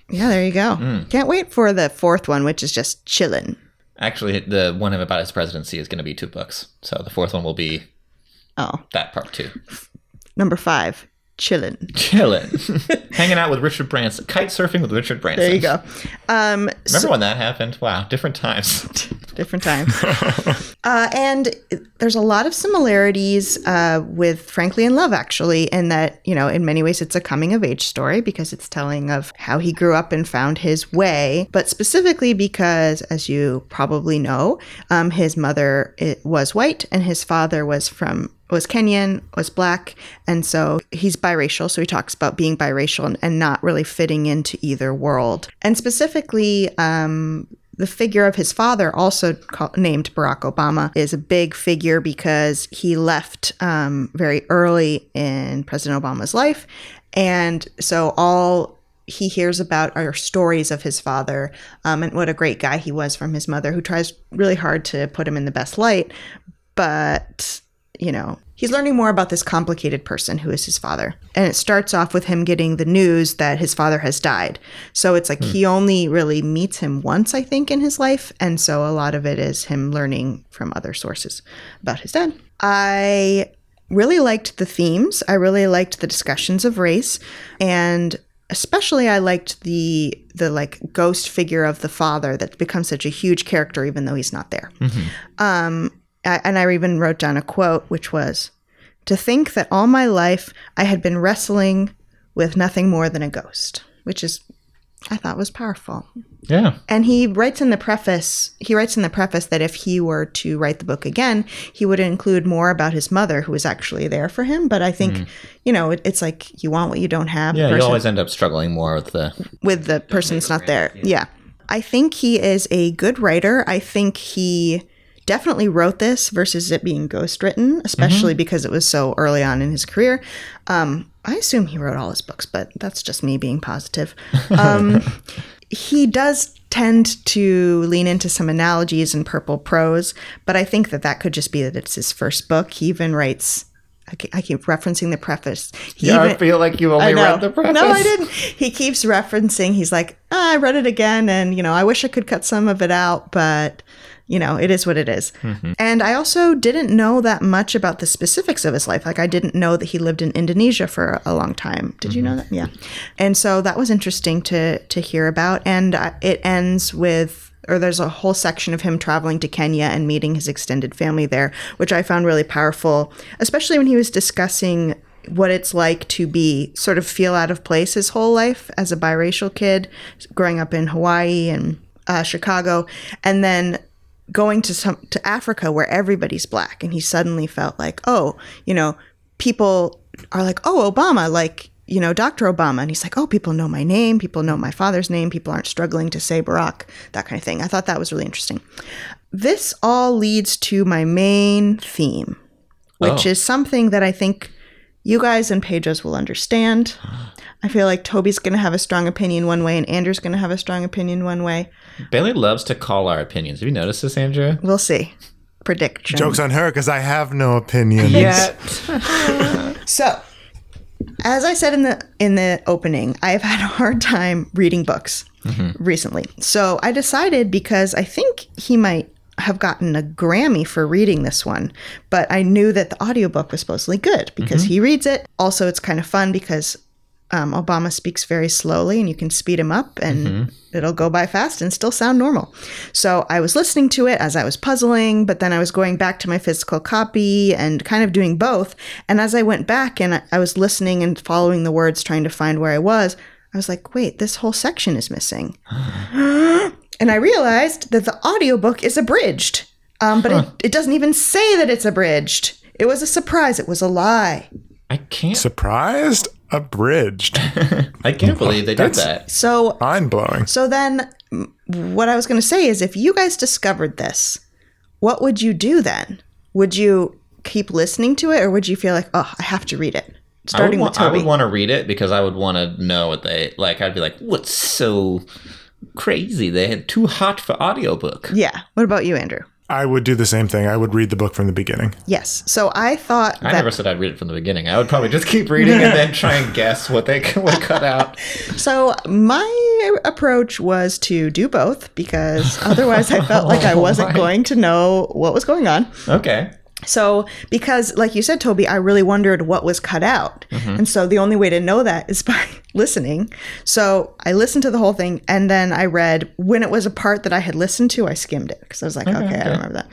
Speaker 1: yeah, there you go. Mm. Can't wait for the fourth one, which is just chillin'.
Speaker 2: Actually, the one about his presidency is going to be two books. So the fourth one will be
Speaker 1: Oh,
Speaker 2: that part two.
Speaker 1: number five, chillin'.
Speaker 2: Chillin'. Hanging out with Richard Branson. Kite surfing with Richard Branson.
Speaker 1: There you go. Um,
Speaker 2: Remember when that happened? Wow, different times.
Speaker 1: different times. uh, and there's a lot of similarities uh, with Frankly in Love, actually, in that, you know, in many ways it's a coming of age story because it's telling of how he grew up and found his way, but specifically because, as you probably know, um, his mother it, was white and his father was from was Kenyan, was black, and so he's biracial. So he talks about being biracial and, and not really fitting into either world. And specifically, um, the figure of his father, also named Barack Obama, is a big figure because he left um, very early in President Obama's life. And so all he hears about are stories of his father um, and what a great guy he was from his mother, who tries really hard to put him in the best light. But, you know, he's learning more about this complicated person who is his father. And it starts off with him getting the news that his father has died. So it's like he only really meets him once, I think, in his life. And so a lot of it is him learning from other sources about his dad. I really liked the themes. I really liked the discussions of race. And especially I liked the the like ghost figure of the father that becomes such a huge character even though he's not there. Um, I, and I even wrote down a quote which was, "To think that all my life I had been wrestling with nothing more than a ghost," which is I thought was powerful.
Speaker 2: Yeah.
Speaker 1: And he writes in the preface, he writes in the preface that if he were to write the book again, he would include more about his mother who was actually there for him. But I think, hmm. you know, it, it's like you want what you don't have.
Speaker 2: Yeah, you always end up struggling more with the.
Speaker 1: with the person that's not there. Yeah. I think he is a good writer. I think he definitely wrote this versus it being ghostwritten, especially because it was so early on in his career. Um, I assume he wrote all his books, but that's just me being positive. Um, he does tend to lean into some analogies and purple prose, but I think that that could just be that it's his first book. He even writes. I keep, referencing the preface. He
Speaker 2: Yeah, I feel like you only read the preface.
Speaker 1: No, I didn't. He keeps referencing. He's like, "Ah, I read it again, and you know, I wish I could cut some of it out, but you know, it is what it is."
Speaker 2: Mm-hmm.
Speaker 1: And I also didn't know that much about the specifics of his life. Like, I didn't know that he lived in Indonesia for a long time. Did you know
Speaker 2: Mm-hmm.
Speaker 1: that? Yeah. And so that was interesting to to hear about. And uh, it ends with. Or there's a whole section of him traveling to Kenya and meeting his extended family there, which I found really powerful, especially when he was discussing what it's like to be sort of feel out of place his whole life as a biracial kid growing up in Hawaii and uh, Chicago and then going to some to Africa where everybody's black and he suddenly felt like oh you know people are like oh Obama like you know Dr. Obama and he's like oh people know my name people know my father's name people aren't struggling to say Barack that kind of thing I thought that was really interesting this all leads to my main theme which
Speaker 2: Oh.
Speaker 1: is something that I think you guys and Pedro's will understand. I feel like Toby's going to have a strong opinion one way and Andrew's going to have a strong opinion one way.
Speaker 2: Bailey loves to call our opinions. Have you noticed this, Andrew?
Speaker 1: We'll see. Prediction.
Speaker 3: Joke's on her because I have no opinions. opinion.
Speaker 1: So, as I said in the in the opening, I've had a hard time reading books mm-hmm. recently. So, I decided because I think he might have gotten a Grammy for reading this one, but I knew that the audiobook was supposedly good because mm-hmm. he reads it. Also, it's kind of fun because um, Obama speaks very slowly and you can speed him up and it'll go by fast and still sound normal. So I was listening to it as I was puzzling, but then I was going back to my physical copy and kind of doing both. And as I went back and I- I was listening and following the words, trying to find where I was, I was like, wait, this whole section is missing. and I realized that the audiobook is abridged, um, but it, it doesn't even say that it's abridged. It was a surprise. It was a lie.
Speaker 2: I can't.
Speaker 3: Surprised? Abridged.
Speaker 2: I can't believe they did
Speaker 3: That's-
Speaker 2: that.
Speaker 1: So
Speaker 3: Mind blowing.
Speaker 1: So then, what I was going to say is if you guys discovered this, what would you do then? Would you keep listening to it or would you feel like, oh, I have to read it?
Speaker 2: I would,
Speaker 1: Starting
Speaker 2: want,
Speaker 1: with
Speaker 2: I
Speaker 1: Toby.
Speaker 2: would want to read it because I would want to know what they like. I'd be like, "What's so crazy? They had too hot for audiobook."
Speaker 1: yeah. What about you, Andrew?
Speaker 3: I would do the same thing. I would read the book from the beginning.
Speaker 1: Yes. So I thought
Speaker 2: I
Speaker 1: that.
Speaker 2: never said I'd read it from the beginning. I would probably just keep reading and then try and guess what they would cut out.
Speaker 1: So my approach was to do both because otherwise I felt like I oh wasn't
Speaker 2: my.
Speaker 1: going to know what was going on.
Speaker 2: Okay.
Speaker 1: So, because, like you said, Toby, I really wondered what was cut out. Mm-hmm. And so the only way to know that is by listening. So I listened to the whole thing and then I read when it was a part that I had listened to, I skimmed it because I was like, okay, I remember that.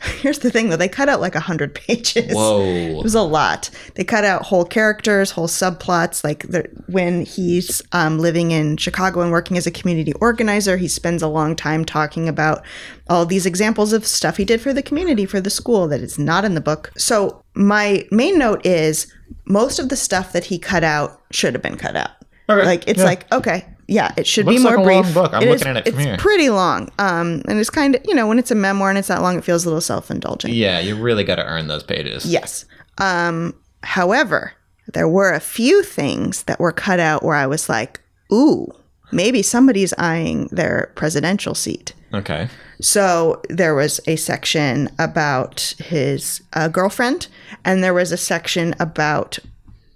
Speaker 1: Here's the thing though, they cut out like 100 pages.
Speaker 2: Whoa.
Speaker 1: It was a lot. They cut out whole characters, whole subplots. Like the, when he's um, living in Chicago and working as a community organizer, he spends a long time talking about all these examples of stuff he did for the community, for the school that is not in the book. So my main note is most of the stuff that he cut out should have been cut out.
Speaker 2: Okay,
Speaker 1: Like it's
Speaker 2: yeah.
Speaker 1: like okay, yeah, it should
Speaker 2: Looks
Speaker 1: be more
Speaker 2: like a
Speaker 1: brief.
Speaker 2: long book. I'm
Speaker 1: It
Speaker 2: looking
Speaker 1: is-
Speaker 2: at it from
Speaker 1: it's
Speaker 2: here.
Speaker 1: pretty long. Um, and it's kind of you know when it's a memoir and it's that long, it feels a little self indulgent.
Speaker 2: Yeah, you really got to earn those pages.
Speaker 1: Yes. Um, however, there were a few things that were cut out where I was like, ooh, maybe somebody's eyeing their presidential seat.
Speaker 2: Okay.
Speaker 1: So there was a section about his uh, girlfriend, and there was a section about.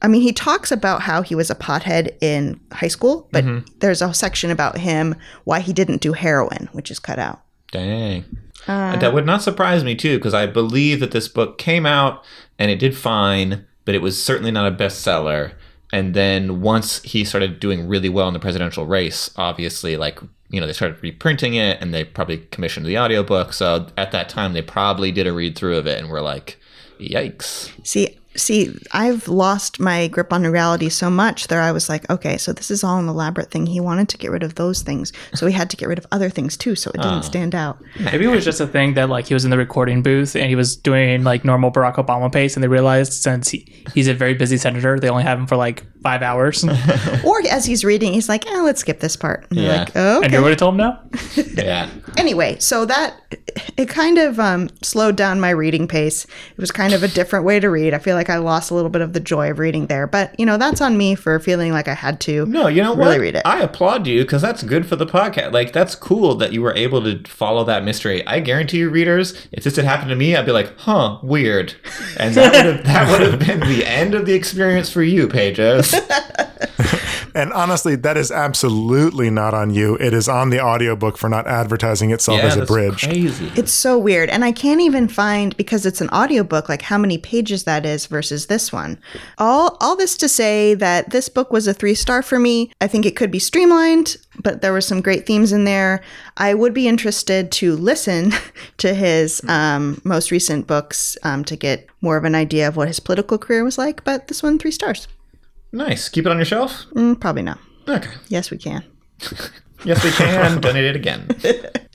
Speaker 1: I mean, he talks about how he was a pothead in high school, but mm-hmm. there's a section about him why he didn't do heroin, which is cut out.
Speaker 2: Dang. Uh, that would not surprise me too, because I believe that this book came out and it did fine, but it was certainly not a bestseller. And then once he started doing really well in the presidential race, obviously, like you know, they started reprinting it and they probably commissioned the audiobook. So at that time, they probably did a read through of it and were like, "Yikes!"
Speaker 1: See, see, I've lost my grip on reality so much that I was like, okay, so this is all an elaborate thing. He wanted to get rid of those things, so he had to get rid of other things too, so it didn't ah. stand out.
Speaker 4: Maybe it was just a thing that like he was in the recording booth and he was doing like normal Barack Obama pace, and they realized since he, he's a very busy senator, they only have him for like five hours.
Speaker 1: Or as he's reading, he's like, eh, let's skip this part. And they're
Speaker 2: Yeah.
Speaker 1: like, oh, okay.
Speaker 4: you would have told him no.
Speaker 2: Yeah.
Speaker 1: anyway, so that it kind of um, slowed down my reading pace. It was kind of a different way to read. I feel like I lost a little bit of the joy of reading there, but you know that's on me for feeling like I had to.
Speaker 2: No, you know
Speaker 1: really
Speaker 2: what?
Speaker 1: read it.
Speaker 2: I applaud you because that's good for the podcast. Like that's cool that you were able to follow that mystery. I guarantee you, readers, if this had happened to me, I'd be like, "Huh, weird," and that would have that would have been the end of the experience for you, Pages.
Speaker 3: And honestly, that is absolutely not on you. It is on the audiobook for not advertising itself as a bridge.
Speaker 2: Crazy.
Speaker 1: It's so weird. And I can't even find because it's an audiobook like how many pages that is versus this one. All all this to say that this book was a 3-star for me. I think it could be streamlined, but there were some great themes in there. I would be interested to listen to his um, most recent books um, to get more of an idea of what his political career was like, but this one 3 stars.
Speaker 2: Nice. Keep it on your shelf.
Speaker 1: Mm, probably not.
Speaker 2: Okay.
Speaker 1: Yes, we can.
Speaker 2: Yes, we can donate it again.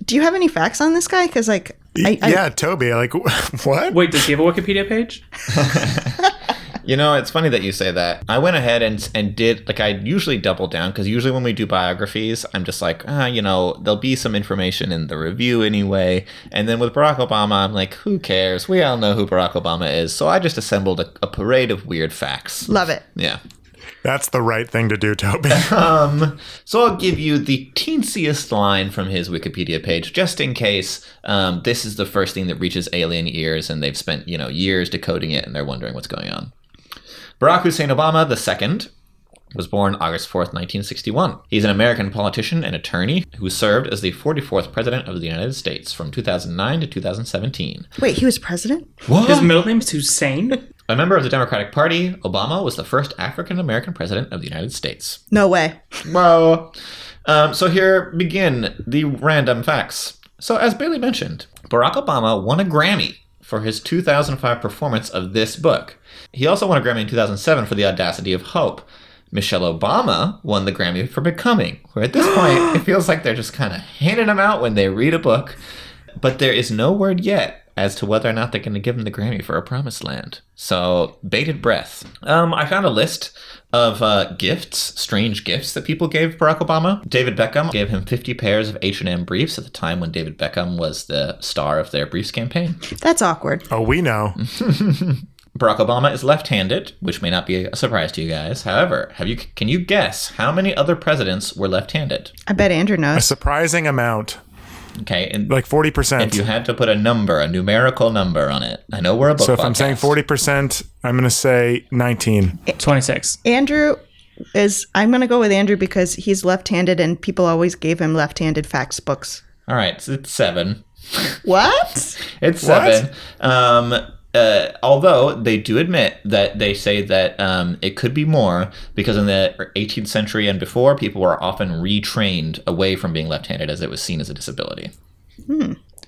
Speaker 1: Do you have any facts on this guy cuz like I, I,
Speaker 3: yeah, Toby, like what?
Speaker 4: Wait, does he have a Wikipedia page?
Speaker 2: You know, it's funny that you say that. I went ahead and and did like I usually double down because usually when we do biographies, I'm just like, ah, you know, there'll be some information in the review anyway. And then with Barack Obama, I'm like, who cares? We all know who Barack Obama is. So I just assembled a, a parade of weird facts.
Speaker 1: love it.
Speaker 2: Yeah.
Speaker 3: That's the right thing to do, Toby.
Speaker 2: Um, so I'll give you the teensiest line from his Wikipedia page, just in case um, this is the first thing that reaches alien ears, and they've spent you know years decoding it, and they're wondering what's going on. Barack Hussein Obama II was born August 4th, 1961. He's an American politician and attorney who served as the 44th President of the United States from 2009 to 2017.
Speaker 1: Wait, he was president?
Speaker 2: What?
Speaker 4: His middle name is Hussein.
Speaker 2: A member of the Democratic Party, Obama was the first African American president of the United States.
Speaker 1: No way.
Speaker 2: Well, um, so here begin the random facts. So, as Bailey mentioned, Barack Obama won a Grammy for his 2005 performance of this book. He also won a Grammy in 2007 for The Audacity of Hope. Michelle Obama won the Grammy for Becoming, where at this point it feels like they're just kind of handing them out when they read a book. But there is no word yet as to whether or not they're going to give him the Grammy for A Promised Land. So, bated breath. Um, I found a list of uh, gifts, strange gifts that people gave Barack Obama. David Beckham gave him 50 pairs of H&M briefs at the time when David Beckham was the star of their briefs campaign.
Speaker 1: That's awkward.
Speaker 3: oh, we know.
Speaker 2: Barack Obama is left-handed, which may not be a surprise to you guys. However, have you can you guess how many other presidents were left-handed?
Speaker 1: I bet Andrew knows.
Speaker 3: A surprising amount,
Speaker 2: Okay, and
Speaker 3: like 40%.
Speaker 2: if you had to put a number, a numerical number on it, I know we're a book
Speaker 3: so if I'm saying 40%, I'm going to say 19.
Speaker 4: 26.
Speaker 1: Andrew is I'm going to go with Andrew because he's left-handed and people always gave him left-handed facts books.
Speaker 2: All right, so it's seven.
Speaker 1: What?
Speaker 2: It's
Speaker 3: What?
Speaker 2: seven. Um, uh, although they do admit that they say that um, it could be more because in the 18th century and before, people were often retrained away from being left-handed as it was seen as a disability.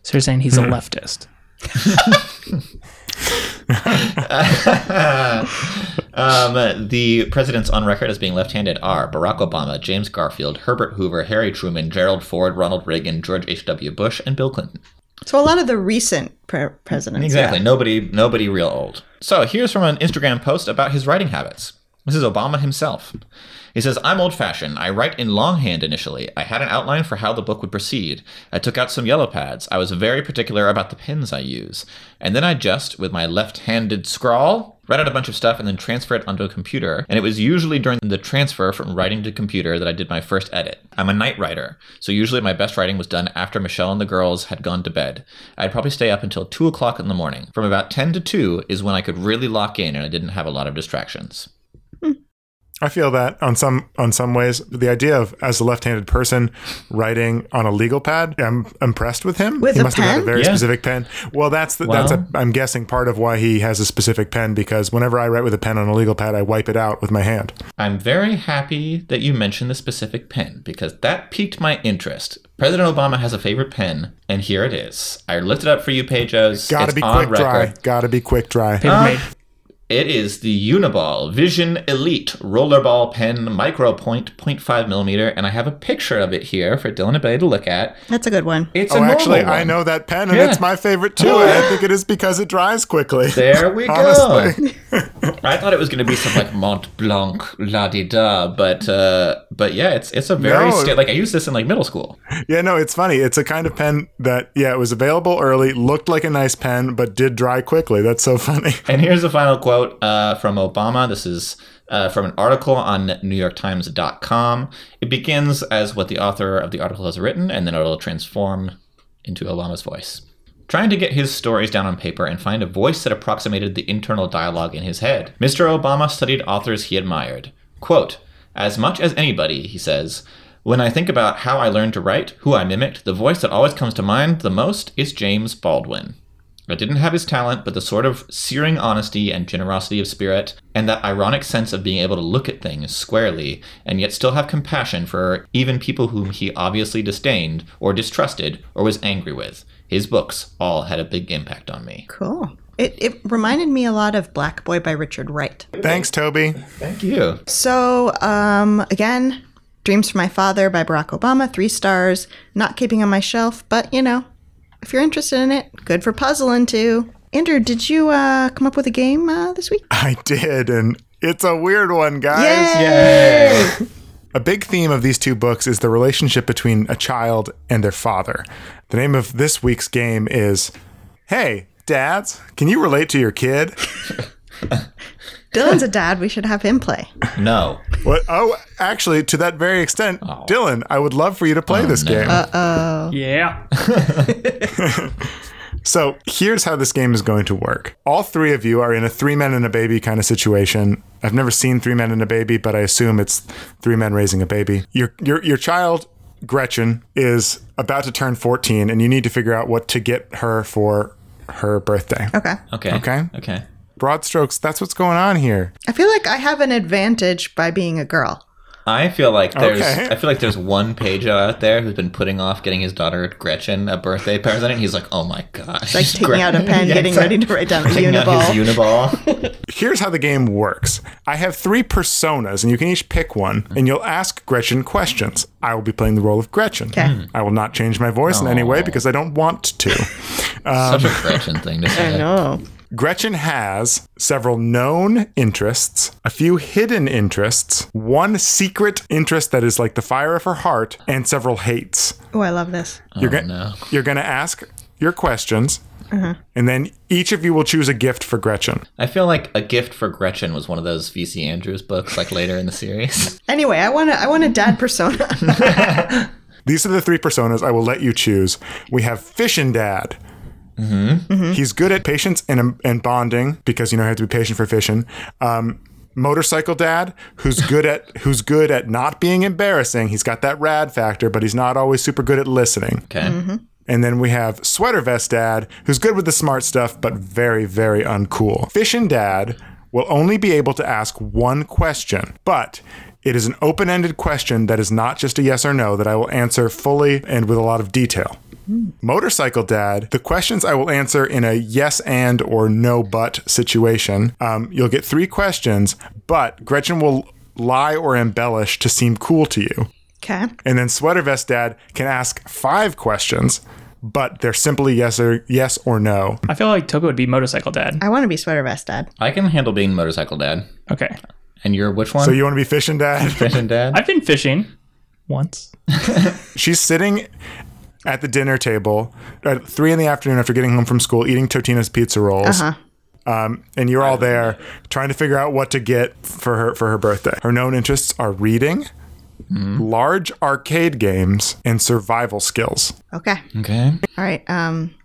Speaker 4: So you're saying he's a leftist.
Speaker 2: Um, the presidents on record as being left-handed are Barack Obama, James Garfield, Herbert Hoover, Harry Truman, Gerald Ford, Ronald Reagan, George H.W. Bush, and Bill Clinton.
Speaker 1: So a lot of the recent pre- presidents.
Speaker 2: Exactly.
Speaker 1: yeah.
Speaker 2: Nobody, nobody real old. So here's from an Instagram post about his writing habits. This is Obama himself. He says, I'm old fashioned. I write in longhand initially. I had an outline for how the book would proceed. I took out some yellow pads. I was very particular about the pens I use. And then I just, with my left handed scrawl, write out a bunch of stuff and then transfer it onto a computer. And it was usually during the transfer from writing to computer that I did my first edit. I'm a night writer, so usually my best writing was done after Michelle and the girls had gone to bed. I'd probably stay up until 2 o'clock in the morning. From about 10 to 2 is when I could really lock in and I didn't have a lot of distractions.
Speaker 3: I feel that on some on some ways, the idea of as a left-handed person writing on a legal pad, I'm impressed with him.
Speaker 1: With
Speaker 3: he
Speaker 1: a
Speaker 3: must have had a very
Speaker 2: Yeah.
Speaker 3: specific pen. Well, that's the, that's a,
Speaker 2: Well-
Speaker 3: I'm guessing part of why he has a specific pen because whenever I write with a pen on a legal pad, I wipe it out with my hand.
Speaker 2: I'm very happy that you mentioned the specific pen because that piqued my interest. President Obama has a favorite pen, and here it is. I looked it up for you, Pejos.
Speaker 3: Gotta
Speaker 2: It's
Speaker 3: be
Speaker 2: on
Speaker 3: quick dry. Gotta be quick dry.
Speaker 4: Paper made.
Speaker 2: Um, It is the Uniball Vision Elite Rollerball Pen Micro Point 0.5 millimeter, and I have a picture of it here for Dylan and Betty to look at.
Speaker 1: That's a good one.
Speaker 2: It's
Speaker 3: Oh,
Speaker 2: a normal
Speaker 3: actually, I know that pen, and
Speaker 2: Yeah.
Speaker 3: it's my favorite too. and I think it is because it dries quickly.
Speaker 2: There we go. I thought it was going to be some like Mont Blanc la di da, but uh, but yeah, it's it's a very
Speaker 3: No.
Speaker 2: sta- like I used this in like middle school.
Speaker 3: Yeah, no, it's funny. It's a kind of pen that, yeah, it was available early, looked like a nice pen, but did dry quickly. That's so funny.
Speaker 2: And here's the final quote uh, from Obama. This is uh, from an article on NewYorkTimes.com. It begins as what the author of the article has written, and then it'll transform into Obama's voice. Trying to get his stories down on paper and find a voice that approximated the internal dialogue in his head, Mr. Obama studied authors he admired. Quote, As much as anybody, he says, when I think about how I learned to write, who I mimicked, the voice that always comes to mind the most is James Baldwin. I didn't have his talent, but the sort of searing honesty and generosity of spirit, and that ironic sense of being able to look at things squarely and yet still have compassion for even people whom he obviously disdained or distrusted or was angry with. His books all had a big impact on me.
Speaker 1: Cool. It, it reminded me a lot of Black Boy by Richard Wright.
Speaker 3: Thanks, Toby.
Speaker 2: Thank you.
Speaker 1: So, um, again, Dreams from My Father by Barack Obama, three stars. Not keeping on my shelf, but you know, if you're interested in it, good for puzzling too. Andrew, did you uh, come up with a game uh, this week?
Speaker 3: I did, and it's a weird one, guys.
Speaker 1: Yay!
Speaker 3: A big theme of these two books is the relationship between a child and their father. The name of this week's game is Hey, dads, can you relate to your kid?
Speaker 1: Dylan's a dad. We should have him play.
Speaker 2: No.
Speaker 3: What? Oh, actually, to that very extent, Dylan, I would love for you to play this
Speaker 2: no.
Speaker 3: game. Uh oh.
Speaker 4: Yeah.
Speaker 3: So here's how this game is going to work. All three of you are in a three men and a baby kind of situation. I've never seen three men and a baby, but I assume it's three men raising a baby. Your your your child Gretchen is about to turn 14 and you need to figure out what to get her for her birthday.
Speaker 1: Okay.
Speaker 2: Okay.
Speaker 3: Okay.
Speaker 2: Okay.
Speaker 3: Broad strokes, that's what's going on here.
Speaker 1: I feel like I have an advantage by being a girl.
Speaker 2: I feel like there's
Speaker 3: Okay.
Speaker 2: I feel like there's one page out there who's been putting off getting his daughter Gretchen a birthday present. And He's like, oh my gosh,
Speaker 1: Like taking out a pen,
Speaker 2: Yeah,
Speaker 1: getting ready to write down a
Speaker 2: Taking out
Speaker 1: uniball.
Speaker 2: his uniball.
Speaker 3: Here's how the game works. I have three personas, and you can each pick one, and you'll ask Gretchen questions. I will be playing the role of Gretchen.
Speaker 1: Okay. Hmm.
Speaker 3: I will not change my voice in any way because I don't want to.
Speaker 2: Such a um, Gretchen thing to say.
Speaker 1: No.
Speaker 3: Gretchen has several known interests, a few hidden interests, one secret interest that is like the fire of her heart, and several hates.
Speaker 1: Oh, I love this.
Speaker 3: You're,
Speaker 2: Oh,
Speaker 3: go-
Speaker 2: no.
Speaker 3: you're going to ask your questions, mm-hmm. and then each of you will choose a gift for Gretchen.
Speaker 2: I feel like a gift for Gretchen was one of those VC Andrews books, like later in the series.
Speaker 1: Anyway, I want to. I want a dad persona.
Speaker 3: These are the three personas I will let you choose. We have Fish and Dad. Mm-hmm. He's good at patience and, and bonding because you know you have to be patient for fishing. Um, motorcycle dad, who's good at who's good at not being embarrassing. He's got that rad factor, but he's not always super good at listening.
Speaker 2: Okay.
Speaker 3: And then we have sweater vest dad, who's good with the smart stuff, but very very uncool. Fishin' dad will only be able to ask one question, but it is an open ended question that is not just a yes or no that I will answer fully and with a lot of detail. Motorcycle Dad, the questions I will answer in a yes and or no but situation. Um, you'll get three questions, but Gretchen will lie or embellish to seem cool to you.
Speaker 1: okay.
Speaker 3: And then Sweater Vest Dad can ask five questions, but they're simply yes or yes or no.
Speaker 4: I feel like Toby would be motorcycle dad.
Speaker 1: I want to be sweater vest dad.
Speaker 2: I can handle being motorcycle dad.
Speaker 4: Okay.
Speaker 2: And you're which one?
Speaker 3: So you want to be fishing dad?
Speaker 2: fishing dad?
Speaker 4: I've been fishing once.
Speaker 3: She's sitting at the dinner table at three in the afternoon after getting home from school, eating Totino's pizza rolls. Uh Um, and you're all there trying to figure out what to get for her for her birthday. Her known interests are reading, large arcade games, and survival skills.
Speaker 1: Okay.
Speaker 2: okay.
Speaker 1: All right. Um,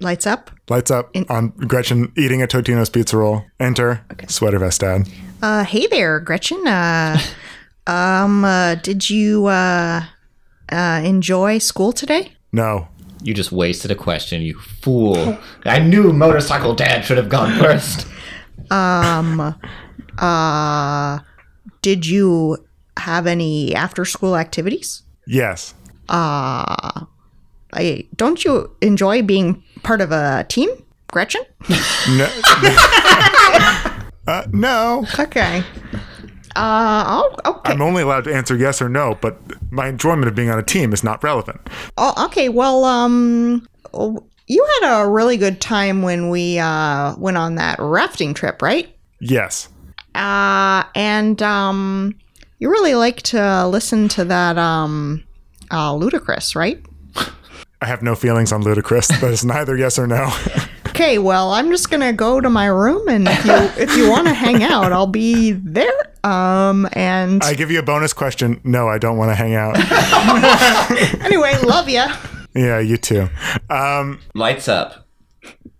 Speaker 1: lights up.
Speaker 3: Lights up on Gretchen eating a Totino's pizza roll. Enter Okay. sweater vest dad.
Speaker 1: Uh, hey there, Gretchen. Uh, um, uh, did you uh, uh, enjoy school today?
Speaker 3: No.
Speaker 2: You just wasted a question, you fool. I knew motorcycle dad should have gone first.
Speaker 1: Um, Uh, did you have any after-school activities?
Speaker 3: Yes.
Speaker 1: I don't you enjoy being part of a team, Gretchen?
Speaker 3: No. uh, no.
Speaker 1: Okay. Uh, oh, okay.
Speaker 3: I'm only allowed to answer yes or no, but my enjoyment of being on a team is not relevant.
Speaker 1: Oh, okay. Well, um, you had a really good time when we uh went on that rafting trip, right?
Speaker 3: Yes.
Speaker 1: Uh, and um, you really like to listen to that um, uh, Ludacris, right?
Speaker 3: I have no feelings on Ludacris. That is neither yes or no.
Speaker 1: Okay, well, I'm just gonna go to my room, and if you if you want to hang out, I'll be there. Um, and
Speaker 3: I give you a bonus question. No, I don't want to hang out.
Speaker 1: anyway, love ya.
Speaker 3: yeah, you too. Um,
Speaker 2: Lights up.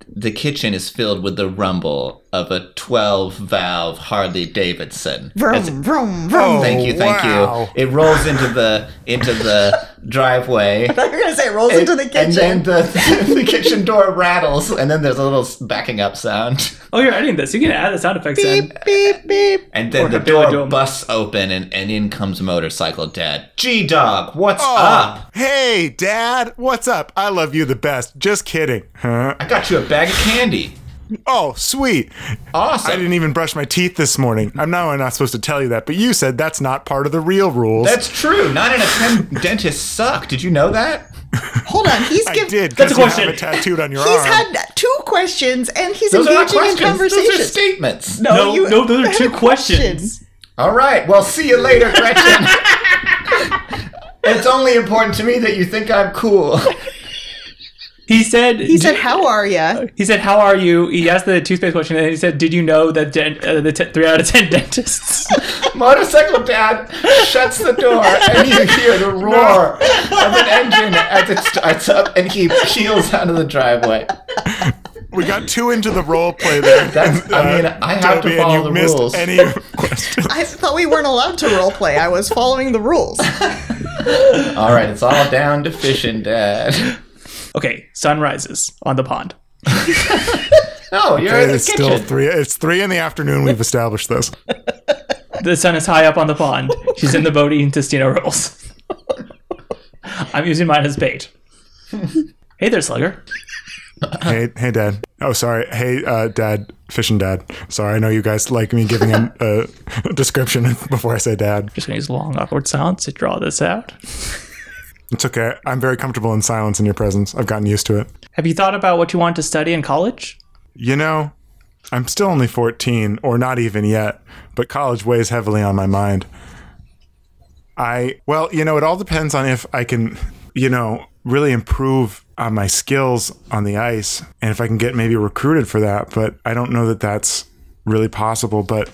Speaker 2: The kitchen is filled with the rumble of a 12 valve Harley Davidson. As-
Speaker 1: Vroom, vroom, vroom.
Speaker 2: thank you, thank
Speaker 3: wow.
Speaker 2: you. It rolls into the into the driveway.
Speaker 1: I thought you were gonna say it rolls into the kitchen.
Speaker 2: And then the, the kitchen door rattles, and then there's a little backing up sound.
Speaker 4: Oh, you're editing this. You can add the sound effects in.
Speaker 1: beep beep beep.
Speaker 2: And then
Speaker 4: Or
Speaker 2: the
Speaker 4: door it, do
Speaker 2: busts open, and, and in comes motorcycle dad. G Dog, what's
Speaker 3: oh,
Speaker 2: up?
Speaker 3: hey, Dad, what's up? I love you the best. Just kidding. Huh?
Speaker 2: I got you a bag of candy.
Speaker 3: Oh, sweet.
Speaker 2: Awesome.
Speaker 3: I didn't even brush my teeth this morning. I'm now not supposed to tell you that, but you said that's not part of the real rules.
Speaker 2: That's true. Nine out of ten dentists suck. Did you know that?
Speaker 1: Hold on, he's
Speaker 3: I
Speaker 1: given.
Speaker 3: did
Speaker 4: That's a
Speaker 3: because you have
Speaker 4: question.
Speaker 3: it tattooed on your
Speaker 1: He's
Speaker 3: arm.
Speaker 1: had two questions, and he's
Speaker 2: Those are not
Speaker 1: engaging in
Speaker 2: questions. Those are
Speaker 1: conversations.
Speaker 2: statements.
Speaker 4: No,
Speaker 1: you-
Speaker 4: no, those are two
Speaker 1: questions.
Speaker 4: questions.
Speaker 2: All right. Well, see you later, Gretchen. it's only important to me that you think I'm cool.
Speaker 4: He said.
Speaker 1: He said, "How are you?"
Speaker 4: He said, "How are you?" He asked the toothpaste question, and he said, "Did you know that dent- uh, the t- three out of ten dentists?"
Speaker 2: Motorcycle dad shuts the door, and you hear the roar of an engine as it starts up, and he peels out of the driveway.
Speaker 3: we got two into the role play there.
Speaker 2: That's. I mean, I have
Speaker 3: Toby,
Speaker 2: to follow the
Speaker 3: missed
Speaker 2: rules.
Speaker 3: any questions.
Speaker 1: I thought we weren't allowed to role play. I was following the rules.
Speaker 2: All right, it's all down to fishing, Dad.
Speaker 4: Okay, sun rises on the pond.
Speaker 2: Oh, you're in the
Speaker 3: It's
Speaker 2: kitchen.
Speaker 3: still three. It's three in the afternoon. We've established this.
Speaker 4: The sun is high up on the pond. She's in the boat eating Tostino rolls. I'm using mine as bait. Hey there, Slugger.
Speaker 3: Hey, hey, Dad. Oh, sorry. Hey, uh, Dad. Fishing Dad. Sorry, I know you guys like me giving a, a description before I say Dad.
Speaker 4: Just gonna use long, awkward sounds to draw this out.
Speaker 3: It's okay. I'm very comfortable in silence in your presence. I've gotten used to it.
Speaker 4: Have you thought about what you want to study in college?
Speaker 3: You know, I'm still only 14, or not even yet, but college weighs heavily on my mind. I, well, you know, it all depends on if I can, you know, really improve on my skills on the ice and if I can get maybe recruited for that. But I don't know that that's really possible. But,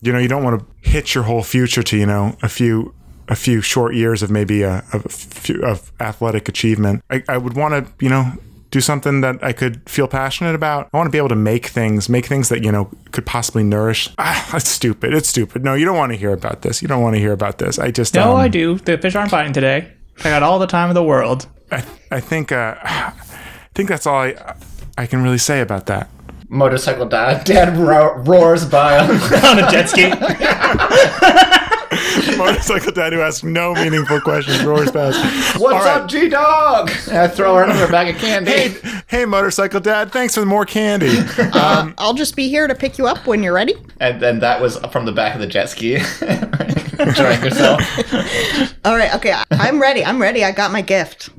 Speaker 3: you know, you don't want to hitch your whole future to, you know, a few. A few short years of maybe a, a few of athletic achievement. I, I would want to, you know, do something that I could feel passionate about. I want to be able to make things, make things that, you know, could possibly nourish. Ah, that's stupid. It's stupid. No, you don't want to hear about this. You don't want to hear about this. I just,
Speaker 4: No,
Speaker 3: um,
Speaker 4: I do. The fish aren't biting today. I got all the time in the world.
Speaker 3: I, I think, uh, I think that's all I, I can really say about that.
Speaker 2: Motorcycle dad. Dad ro- roars by on
Speaker 4: On a jet ski.
Speaker 3: Motorcycle dad who asks no meaningful questions roars past.
Speaker 2: What's
Speaker 3: All right.
Speaker 2: up, G Dog? I throw her another bag of candy.
Speaker 3: Hey, hey, motorcycle dad. Thanks for the more candy.
Speaker 1: Um, I'll just be here to pick you up when you're ready.
Speaker 2: And then that was from the back of the jet ski. Enjoying yourself.
Speaker 1: All right, okay, I'm ready. I'm ready. I got my gift.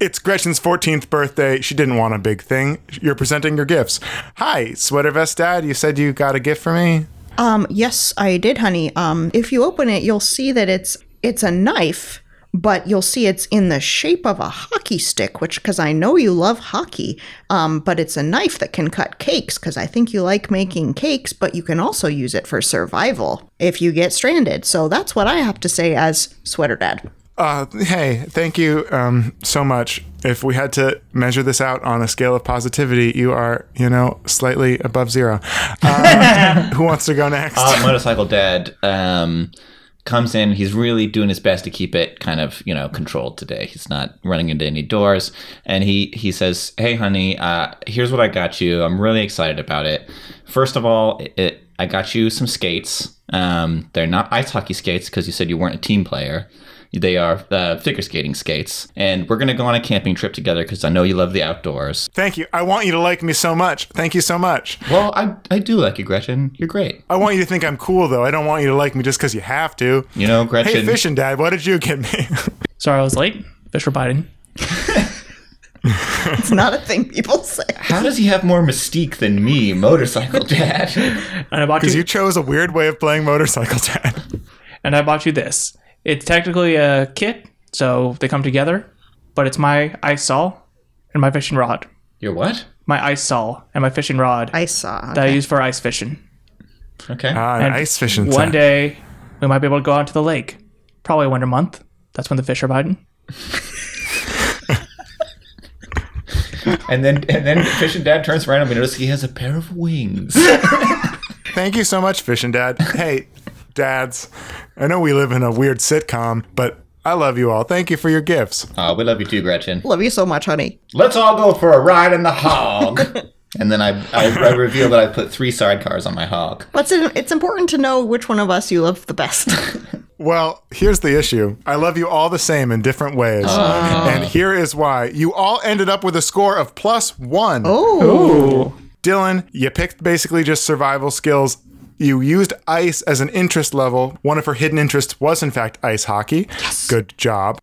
Speaker 3: It's Gretchen's 14th birthday. She didn't want a big thing. You're presenting your gifts. Hi, sweater vest dad. You said you got a gift for me.
Speaker 1: Um, yes, I did, honey. Um, if you open it, you'll see that it's it's a knife, but you'll see it's in the shape of a hockey stick, which because I know you love hockey. Um, but it's a knife that can cut cakes because I think you like making cakes, but you can also use it for survival if you get stranded. So that's what I have to say as sweater dad.
Speaker 3: Uh, hey, thank you um, so much. If we had to measure this out on a scale of positivity, you are, you know, slightly above zero. Uh, who wants to go next?
Speaker 2: Uh, motorcycle dad um, comes in. He's really doing his best to keep it kind of you know controlled today. He's not running into any doors, and he he says, "Hey, honey, uh, here's what I got you. I'm really excited about it. First of all, it, I got you some skates. Um, they're not ice hockey skates because you said you weren't a team player." They are uh, figure skating skates, and we're gonna go on a camping trip together because I know you love the outdoors.
Speaker 3: Thank you. I want you to like me so much. Thank you so much.
Speaker 2: Well, I I do like you, Gretchen. You're great.
Speaker 3: I want you to think I'm cool, though. I don't want you to like me just because you have to.
Speaker 2: You know, Gretchen.
Speaker 3: Hey, fishing dad, what did you get me?
Speaker 4: Sorry, I was late. Fish were biting.
Speaker 1: It's not a thing people say.
Speaker 2: How does he have more mystique than me, motorcycle dad?
Speaker 4: And I bought
Speaker 3: Because
Speaker 4: you,
Speaker 3: you chose a weird way of playing motorcycle dad.
Speaker 4: and I bought you this. It's technically a kit, so they come together, but it's my ice saw and my fishing rod.
Speaker 2: Your what?
Speaker 4: My ice saw and my fishing rod
Speaker 1: I saw.
Speaker 4: that I use for ice fishing.
Speaker 2: Okay.
Speaker 3: Ah, an
Speaker 4: And
Speaker 3: ice fishing
Speaker 4: One
Speaker 3: set.
Speaker 4: day, we might be able to go out to the lake. Probably winter month. That's when the fish are biting.
Speaker 2: and then and then fishing dad turns around and we notice he has a pair of wings.
Speaker 3: Thank you so much, Fish and dad. Hey, dads, I know we live in a weird sitcom, but I love you all. Thank you for your gifts.
Speaker 2: Oh, we love you too, Gretchen.
Speaker 1: Love you so much, honey.
Speaker 2: Let's all go for a ride in the hog. and then I, I I reveal that I put three sidecars on my hog.
Speaker 1: But it's, it's important to know which one of us you love the best.
Speaker 3: Well, here's the issue. I love you all the same in different ways. Oh. And here is why. You all ended up with a score of plus one.
Speaker 1: oh,
Speaker 3: Dylan, you picked basically just survival skills. You used ice as an interest level. One of her hidden interests was, in fact, ice hockey. Yes. Good job.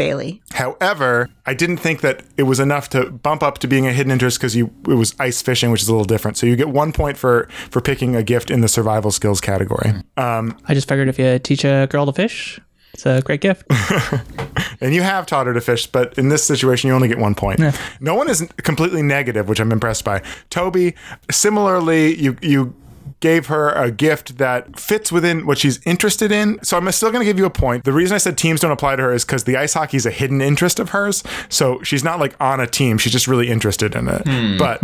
Speaker 1: Bailey.
Speaker 3: However, I didn't think that it was enough to bump up to being a hidden interest because you it was ice fishing, which is a little different. So you get one point for for picking a gift in the survival skills category. Um,
Speaker 4: I just figured if you teach a girl to fish, it's a great gift.
Speaker 3: and you have taught her to fish, but in this situation, you only get one point. No one is completely negative, which I'm impressed by. Toby, similarly, you you gave her a gift that fits within what she's interested in. So I'm still going to give you a point. The reason I said teams don't apply to her is because the ice hockey is a hidden interest of hers. So she's not like on a team. She's just really interested in it. But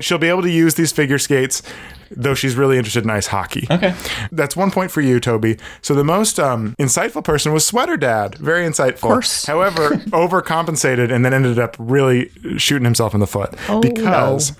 Speaker 3: she'll be able to use these figure skates, though she's really interested in ice hockey.
Speaker 2: Okay.
Speaker 3: That's one point for you, Toby. So the most um, insightful person was Sweater Dad. Very insightful. Of
Speaker 1: course.
Speaker 3: However, overcompensated and then ended up really shooting himself in the foot because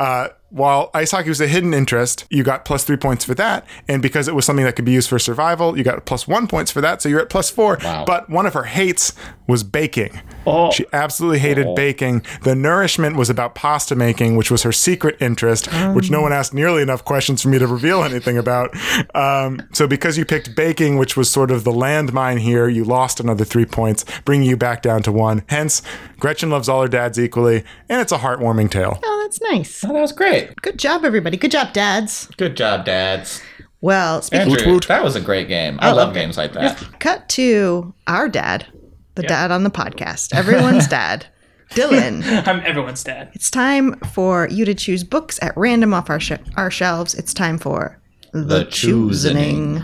Speaker 3: uh, while ice hockey was a hidden interest, you got plus three points for that, and because it was something that could be used for survival, you got plus one points for that. So you're at plus four.
Speaker 2: Wow.
Speaker 3: But one of her hates was baking.
Speaker 4: Oh.
Speaker 3: She absolutely hated baking. The nourishment was about pasta making, which was her secret interest, which no one asked nearly enough questions for me to reveal anything about. Um, so, because you picked baking, which was sort of the landmine here, you lost another three points, bringing you back down to one. Hence, Gretchen loves all her dads equally, and it's a heartwarming tale.
Speaker 1: Oh, that's nice.
Speaker 2: Oh, that was great.
Speaker 1: Good job, everybody. Good job, dads.
Speaker 2: Good job, dads.
Speaker 1: Well, speaking
Speaker 2: Andrew, that was a great game. I oh, love
Speaker 1: okay.
Speaker 2: games like that.
Speaker 1: cut to our dad, the dad on the podcast, everyone's dad, Dylan.
Speaker 4: I'm everyone's dad.
Speaker 1: It's time for you to choose books at random off our sh- our shelves. It's time for the,
Speaker 2: The
Speaker 1: choosing.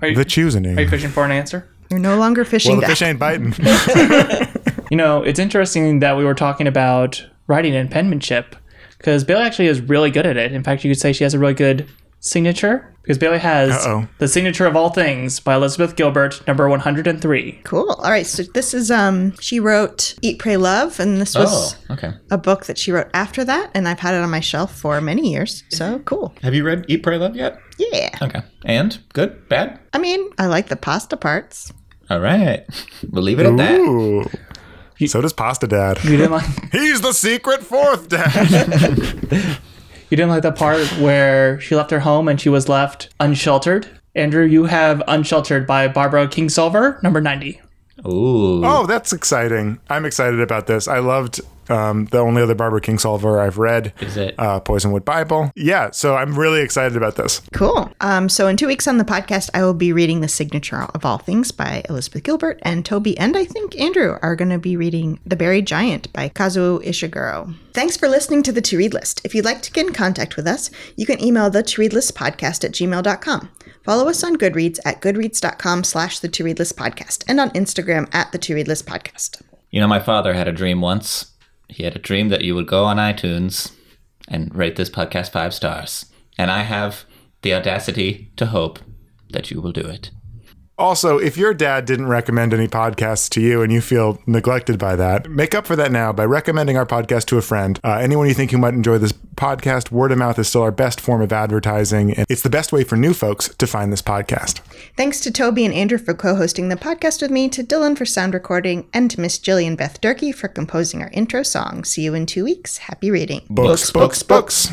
Speaker 4: Are you,
Speaker 3: The choosing.
Speaker 4: are you fishing for an answer?
Speaker 1: You're no longer fishing.
Speaker 3: well, the
Speaker 1: dad.
Speaker 3: fish ain't biting.
Speaker 4: You know, it's interesting that we were talking about writing and penmanship because Bailey actually is really good at it. In fact, you could say she has a really good signature because Bailey has
Speaker 3: Uh-oh.
Speaker 4: the signature of all things by Elizabeth Gilbert, number 103.
Speaker 1: Cool. All right. So this is um she wrote Eat Pray Love and this was
Speaker 2: Oh, okay.
Speaker 1: a book that she wrote after that and I've had it on my shelf for many years. So cool.
Speaker 2: Have you read Eat, Pray, Love yet?
Speaker 1: Yeah.
Speaker 2: Okay. And? Good? Bad?
Speaker 1: I mean, I like the pasta parts.
Speaker 2: All right. We'll leave it at that.
Speaker 3: Ooh. So does Pasta Dad.
Speaker 4: You didn't like
Speaker 3: He's the secret fourth dad.
Speaker 4: you didn't like the part where she left her home and she was left unsheltered. Andrew, you have Unsheltered by Barbara Kingsolver, number 90.
Speaker 2: Ooh.
Speaker 3: Oh, that's exciting. I'm excited about this. I loved Um, the only other Barbara Kingsolver I've read
Speaker 2: Is it?
Speaker 3: uh, Poisonwood Bible. Yeah, so I'm really excited about this.
Speaker 1: Cool. Um, so in two weeks on the podcast, I will be reading The Signature of All Things by Elizabeth Gilbert, and Toby and I think Andrew are going to be reading The Buried Giant by Kazuo Ishiguro. Thanks for listening to the To Read List. If you'd like to get in contact with us, you can email the To Read List podcast at gmail.com. Follow us on Goodreads at goodreads.com slash the To Read List podcast and on Instagram at the To Read List podcast.
Speaker 2: You know, my father had a dream once. He had a dream that you would go on iTunes and rate this podcast five stars. And I have the audacity to hope that you will do it.
Speaker 3: Also, if your dad didn't recommend any podcasts to you and you feel neglected by that, make up for that now by recommending our podcast to a friend. Uh, anyone you think who might enjoy this podcast, word of mouth is still our best form of advertising. And it's the best way for new folks to find this podcast.
Speaker 1: Thanks to Toby and Andrew for co hosting the podcast with me, to Dylan for sound recording, and to Miss Jillian Beth Durkee for composing our intro song. See you in two weeks. Happy reading.
Speaker 3: Books, books, books.